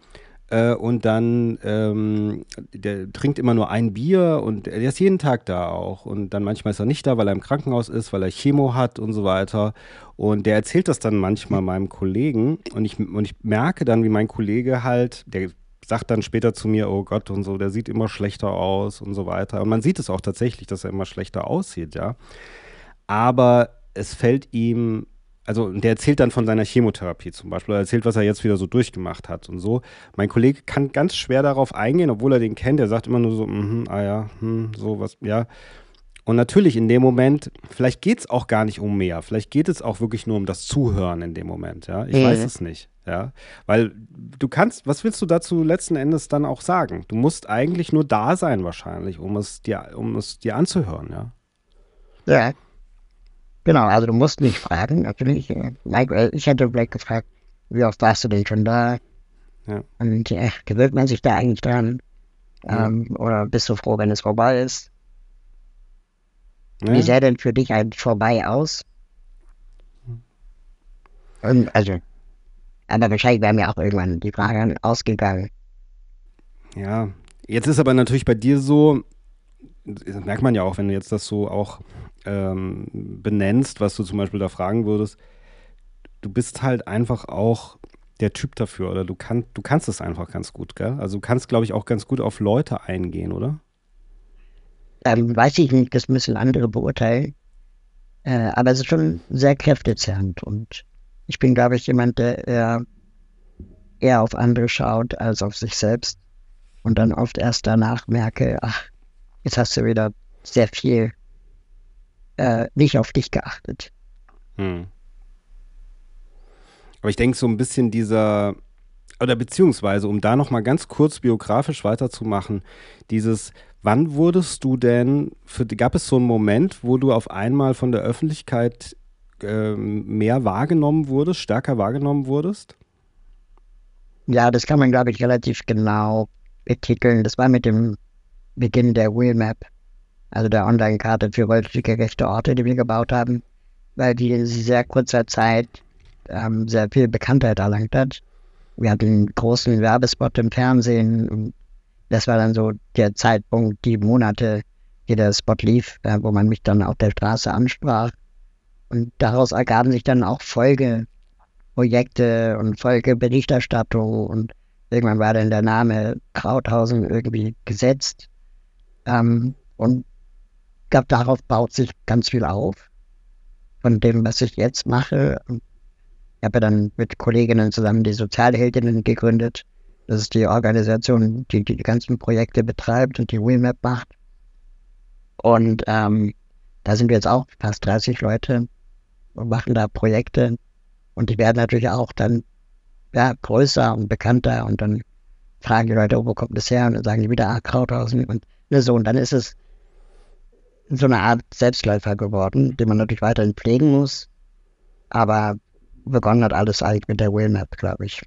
äh, und dann, ähm, der trinkt immer nur ein Bier und der ist jeden Tag da auch. Und dann manchmal ist er nicht da, weil er im Krankenhaus ist, weil er Chemo hat und so weiter. Und der erzählt das dann manchmal meinem Kollegen. Und ich, und ich merke dann, wie mein Kollege halt, der sagt dann später zu mir, oh Gott und so, der sieht immer schlechter aus und so weiter. Und man sieht es auch tatsächlich, dass er immer schlechter aussieht, ja. Aber es fällt ihm also der erzählt dann von seiner Chemotherapie zum Beispiel, er erzählt, was er jetzt wieder so durchgemacht hat und so. Mein Kollege kann ganz schwer darauf eingehen, obwohl er den kennt. Er sagt immer nur so, mm ah ja, hm, so was, ja. Und natürlich in dem Moment, vielleicht geht es auch gar nicht um mehr. Vielleicht geht es auch wirklich nur um das Zuhören in dem Moment, ja. Ich mhm. weiß es nicht, ja. Weil du kannst, was willst du dazu letzten Endes dann auch sagen? Du musst eigentlich nur da sein wahrscheinlich, um es dir, um es dir anzuhören, ja. Ja, Genau, also du musst nicht fragen, natürlich. äh, Mike, Ich hätte vielleicht gefragt, wie oft warst du denn schon da? Ja. Und äh, gewöhnt man sich da eigentlich dran? Ja. Ähm, oder bist du froh, wenn es vorbei ist? Ja. Wie sähe denn für dich eigentlich vorbei aus? Und, also, aber wahrscheinlich wäre mir auch irgendwann die Frage ausgegangen. Ja, jetzt ist aber natürlich bei dir so, das merkt man ja auch, wenn du jetzt das so auch ähm, benennst, was du zum Beispiel da fragen würdest, du bist halt einfach auch der Typ dafür oder du, kann, du kannst es einfach ganz gut, gell? Also du kannst, glaube ich, auch ganz gut auf Leute eingehen, oder? Ähm, weiß ich nicht, das müssen andere beurteilen. Äh, aber es ist schon sehr kräftezehrend und ich bin, glaube ich, jemand, der eher, eher auf andere schaut als auf sich selbst und dann oft erst danach merke, ach, jetzt hast du wieder sehr viel äh, nicht auf dich geachtet. Hm. Aber ich denke, so ein bisschen dieser, oder beziehungsweise, um da nochmal ganz kurz biografisch weiterzumachen, dieses, wann wurdest du denn, für, gab es so einen Moment, wo du auf einmal von der Öffentlichkeit ähm, mehr wahrgenommen wurdest, stärker wahrgenommen wurdest? Ja, das kann man, glaube ich, relativ genau betiteln. Das war mit dem Beginn der Wheelmap, also der Online-Karte für räumlich gerechte Orte, die wir gebaut haben, weil die in sehr kurzer Zeit ähm, sehr viel Bekanntheit erlangt hat. Wir hatten einen großen Werbespot im Fernsehen. Und das war dann so der Zeitpunkt, die Monate, die der Spot lief, äh, wo man mich dann auf der Straße ansprach. Und daraus ergaben sich dann auch Folgeprojekte und Folgeberichterstattung und irgendwann war dann der Name Krauthausen irgendwie gesetzt. Ähm, und glaube, darauf baut sich ganz viel auf. Von dem, was ich jetzt mache. Ich habe ja dann mit Kolleginnen zusammen die Sozialheldinnen gegründet. Das ist die Organisation, die die ganzen Projekte betreibt und die Wheelmap macht. Und ähm, da sind wir jetzt auch fast 30 Leute und machen da Projekte. Und die werden natürlich auch dann ja, größer und bekannter. Und dann fragen die Leute, oh, wo kommt das her? Und dann sagen die wieder, ah, Krauthausen. Und ne, so. Und dann ist es so eine Art Selbstläufer geworden, den man natürlich weiterhin pflegen muss. Aber begonnen hat alles eigentlich mit der Wheelmap, glaube ich.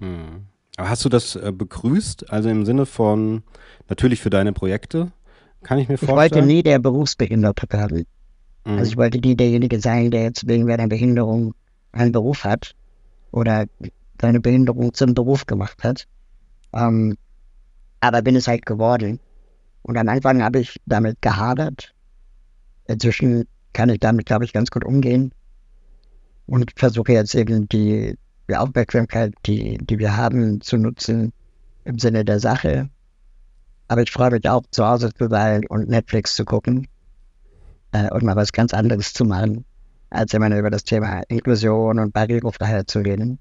Hm. Aber hast du das äh, begrüßt? Also im Sinne von, natürlich für deine Projekte, kann ich mir Ich vorstellen? wollte nie der Berufsbehinderte werden. Mhm. Also ich wollte nie derjenige sein, der jetzt wegen einer Behinderung einen Beruf hat oder seine Behinderung zum Beruf gemacht hat. Ähm, aber bin es halt geworden. Und am Anfang habe ich damit gehadert. Inzwischen kann ich damit, glaube ich, ganz gut umgehen. Und versuche jetzt eben die, die Aufmerksamkeit, die, die wir haben, zu nutzen im Sinne der Sache. Aber ich freue mich auch, zu Hause zu sein und Netflix zu gucken äh, und mal was ganz anderes zu machen, als immer über das Thema Inklusion und Barrierefreiheit zu reden.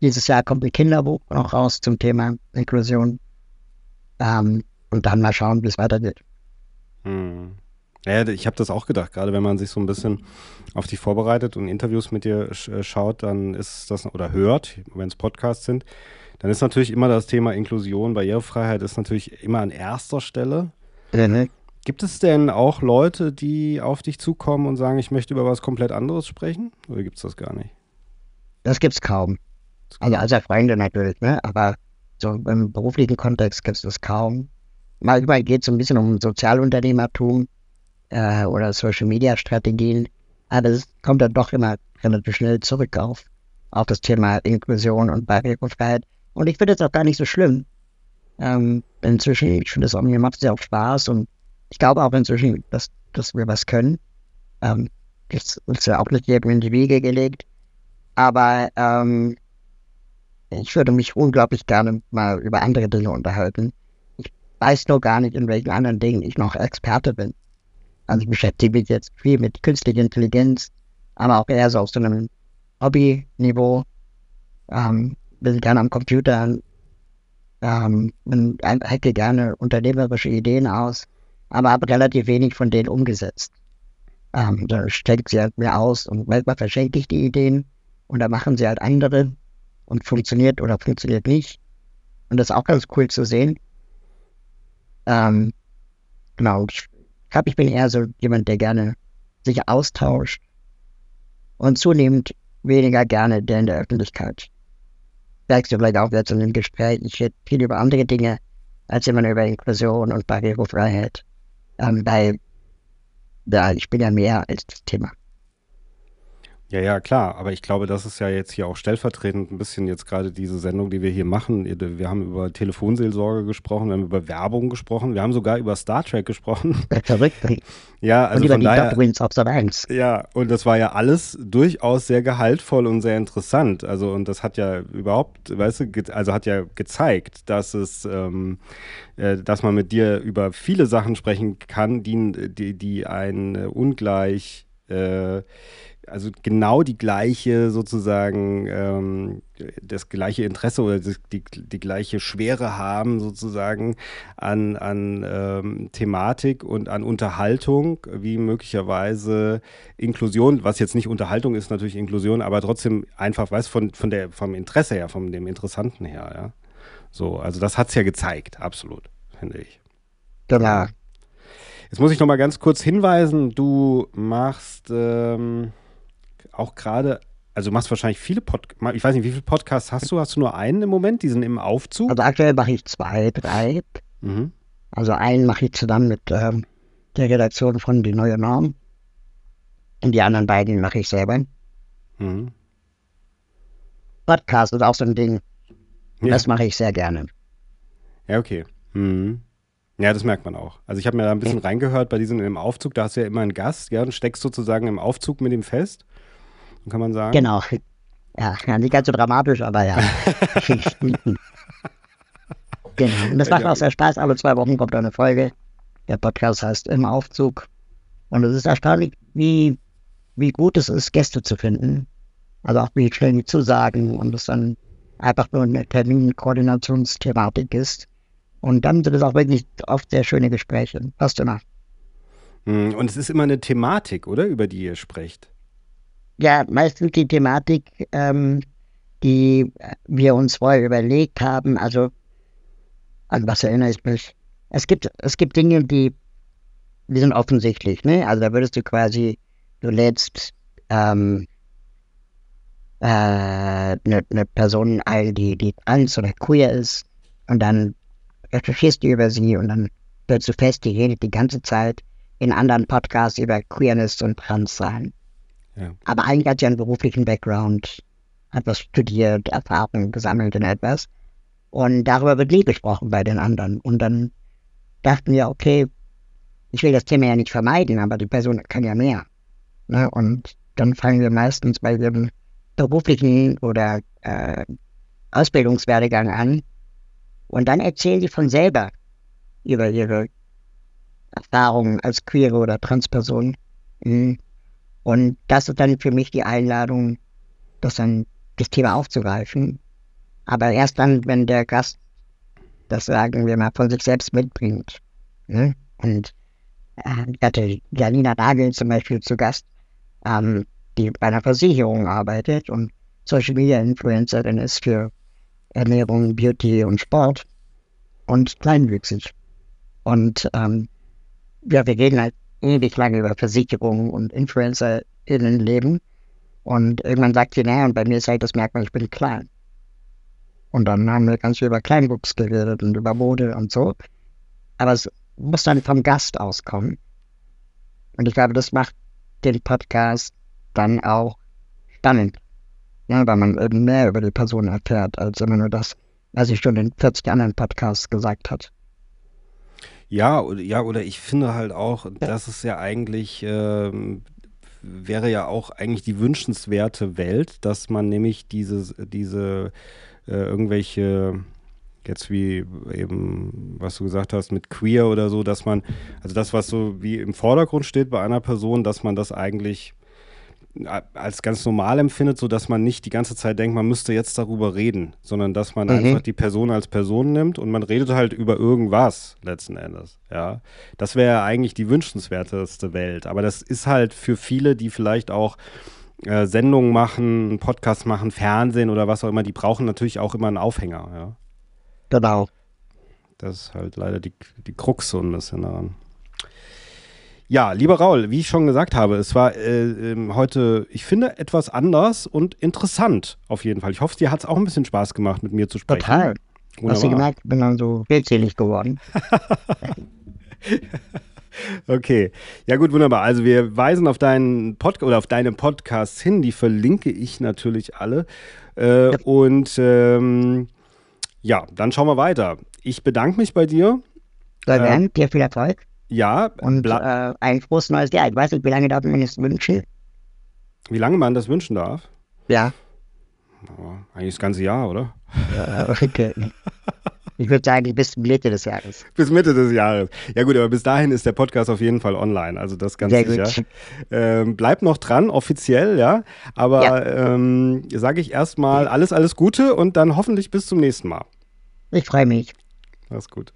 Dieses Jahr kommt ein Kinderbuch noch raus zum Thema Inklusion. Ähm, und dann mal schauen, wie es weitergeht. Hm. Ja, ich habe das auch gedacht, gerade wenn man sich so ein bisschen auf dich vorbereitet und Interviews mit dir äh, schaut, dann ist das oder hört, wenn es Podcasts sind, dann ist natürlich immer das Thema Inklusion, Barrierefreiheit ist natürlich immer an erster Stelle. Mhm. Gibt es denn auch Leute, die auf dich zukommen und sagen, ich möchte über was komplett anderes sprechen? Oder gibt es das gar nicht? Das gibt's kaum. Also als Freunde natürlich, ne? aber so im beruflichen Kontext gibt es das kaum. Manchmal geht es ein bisschen um Sozialunternehmertum äh, oder Social-Media-Strategien, aber es kommt dann doch immer relativ schnell zurück auf, auf das Thema Inklusion und Barrierefreiheit. Und ich finde es auch gar nicht so schlimm. Ähm, inzwischen, ich finde es auch, mir macht es ja auch Spaß und ich glaube auch inzwischen, dass, dass wir was können. Ähm, ist uns ja auch nicht jedem in die Wiege gelegt. Aber ähm, ich würde mich unglaublich gerne mal über andere Dinge unterhalten. Ich weiß nur gar nicht, in welchen anderen Dingen ich noch Experte bin. Also ich beschäftige mich jetzt viel mit künstlicher Intelligenz, aber auch eher so auf so einem Hobby-Niveau. Ähm, bin gerne am Computer, ähm, hacke gerne unternehmerische Ideen aus, aber habe relativ wenig von denen umgesetzt. Ähm, da steckt sie halt mir aus und manchmal verschenke ich die Ideen und dann machen sie halt andere und funktioniert oder funktioniert nicht. Und das ist auch ganz cool zu sehen. Ähm, genau, ich glaube, ich bin eher so jemand, der gerne sich austauscht und zunehmend weniger gerne der in der Öffentlichkeit. Merkst du vielleicht auch jetzt in dem Gespräch, ich rede viel über andere Dinge, als immer nur über Inklusion und Barrierefreiheit. Ähm, weil, ja, ich bin ja mehr als das Thema. Ja, ja, klar. Aber ich glaube, das ist ja jetzt hier auch stellvertretend ein bisschen jetzt gerade diese Sendung, die wir hier machen. Wir haben über Telefonseelsorge gesprochen, wir haben über Werbung gesprochen, wir haben sogar über Star Trek gesprochen. Verrückt. Ja, also und über von die daher. Auf Sat 1. Ja, und das war ja alles durchaus sehr gehaltvoll und sehr interessant. Also, und das hat ja überhaupt, weißt du, also hat ja gezeigt, dass es, ähm, äh, dass man mit dir über viele Sachen sprechen kann, die, die, die ein äh, ungleich, äh, also genau die gleiche sozusagen, ähm, das gleiche Interesse oder die, die, gleiche Schwere haben sozusagen an, an ähm, Thematik und an Unterhaltung, wie möglicherweise Inklusion, was jetzt nicht Unterhaltung ist, natürlich Inklusion, aber trotzdem einfach, weißt von, von der, vom Interesse her, von dem Interessanten her, ja. So, also das hat es ja gezeigt, absolut, finde ich. Genau. Jetzt muss ich noch mal ganz kurz hinweisen, du machst ähm, auch gerade, also du machst wahrscheinlich viele Podcasts, ich weiß nicht, wie viele Podcasts hast du? Hast du nur einen im Moment? Die sind im Aufzug? Also aktuell mache ich zwei, drei. Mhm. Also einen mache ich zusammen mit ähm, der Redaktion von Die Neue Norm. Und die anderen beiden mache ich selber. Mhm. Podcast ist auch so ein Ding. Ja. Das mache ich sehr gerne. Ja, okay. Mhm. Ja, das merkt man auch. Also ich habe mir da ein bisschen reingehört bei diesem im Aufzug, da hast du ja immer einen Gast, ja, und steckst sozusagen im Aufzug mit ihm fest. Kann man sagen. Genau. Ja, ja nicht ganz so dramatisch, aber ja. genau. Und das macht auch sehr Spaß. Alle zwei Wochen kommt eine Folge. Der Podcast heißt Im Aufzug. Und es ist erstaunlich, wie, wie gut es ist, Gäste zu finden. Also auch wie schnell die zusagen und es dann einfach nur eine Terminkoordinationsthematik ist. Und dann sind es auch wirklich oft sehr schöne Gespräche. Passt immer. Mhm. Und es ist immer eine Thematik, oder? Über die ihr sprecht. Ja, meistens die Thematik, ähm, die wir uns vorher überlegt haben. Also, an was erinnere ich mich? Es gibt, es gibt Dinge, die, die sind offensichtlich, ne? Also da würdest du quasi, du lädst ähm, äh, eine, eine Person ein, die, die trans oder queer ist und dann recherchierst du über sie und dann stellst du fest, die redet die ganze Zeit in anderen Podcasts über Queerness und Transsein. Aber eigentlich hat sie einen beruflichen Background, hat was studiert, Erfahrung gesammelt in etwas. Und darüber wird nie gesprochen bei den anderen. Und dann dachten wir, okay, ich will das Thema ja nicht vermeiden, aber die Person kann ja mehr. Ne? Und dann fangen wir meistens bei ihrem beruflichen oder äh, Ausbildungswerdegang an. Und dann erzählen die von selber über ihre Erfahrungen als queere oder Transperson. Mhm. Und das ist dann für mich die Einladung, das dann das Thema aufzugreifen. Aber erst dann, wenn der Gast das sagen wir mal von sich selbst mitbringt. Ne? Und äh, ich hatte Janina Nagel zum Beispiel zu Gast, ähm, die bei einer Versicherung arbeitet und Social Media Influencerin ist für Ernährung, Beauty und Sport und kleinwüchsig. Und ähm, ja, wir reden halt ewig lange über Versicherungen und InfluencerInnen-Leben. Und irgendwann sagt sie, naja, und bei mir ist halt das Merkmal, ich bin klein. Und dann haben wir ganz viel über Kleinwuchs geredet und über Mode und so. Aber es muss dann vom Gast auskommen. Und ich glaube, das macht den Podcast dann auch spannend. Ja, weil man eben mehr über die Person erfährt, als immer nur das, was ich schon in 40 anderen Podcasts gesagt hat. Ja, oder, ja, oder ich finde halt auch, das ist ja eigentlich, ähm, wäre ja auch eigentlich die wünschenswerte Welt, dass man nämlich diese, diese äh, irgendwelche, jetzt wie eben, was du gesagt hast, mit queer oder so, dass man, also das, was so wie im Vordergrund steht bei einer Person, dass man das eigentlich als ganz normal empfindet, so dass man nicht die ganze Zeit denkt, man müsste jetzt darüber reden, sondern dass man Mhm. einfach die Person als Person nimmt und man redet halt über irgendwas letzten Endes. Ja, das wäre eigentlich die wünschenswerteste Welt. Aber das ist halt für viele, die vielleicht auch äh, Sendungen machen, Podcasts machen, Fernsehen oder was auch immer, die brauchen natürlich auch immer einen Aufhänger. Ja, Genau. das ist halt leider die, die Krux so ein bisschen daran. Ja, lieber Raul, wie ich schon gesagt habe, es war äh, ähm, heute, ich finde, etwas anders und interessant auf jeden Fall. Ich hoffe, dir hat es auch ein bisschen Spaß gemacht, mit mir zu sprechen. Total. Hast du Wunderbar. gemerkt, ich bin dann so redselig geworden. Okay, ja gut, wunderbar. Also wir weisen auf deinen Pod oder auf deine Podcasts hin, die verlinke ich natürlich alle. Äh, Ja. Und ähm, ja, dann schauen wir weiter. Ich bedanke mich bei dir. Sehr Äh, gern, dir viel Erfolg Ja, und äh, ein frohes neues Jahr. Ich weiß nicht, wie lange darf man das wünschen? wie lange man das wünschen darf? Ja, Ja, eigentlich das ganze Jahr, oder? äh, okay. Ich würde sagen, bis Mitte des Jahres. Bis Mitte des Jahres. Ja gut, aber bis dahin ist der Podcast auf jeden Fall online. Also das ganz Sehr sicher. gut. Ähm, bleib noch dran, offiziell, ja. Aber Ja. ähm, sage ich erstmal alles, alles Gute und dann hoffentlich bis zum nächsten Mal. Ich freue mich. Mach's gut.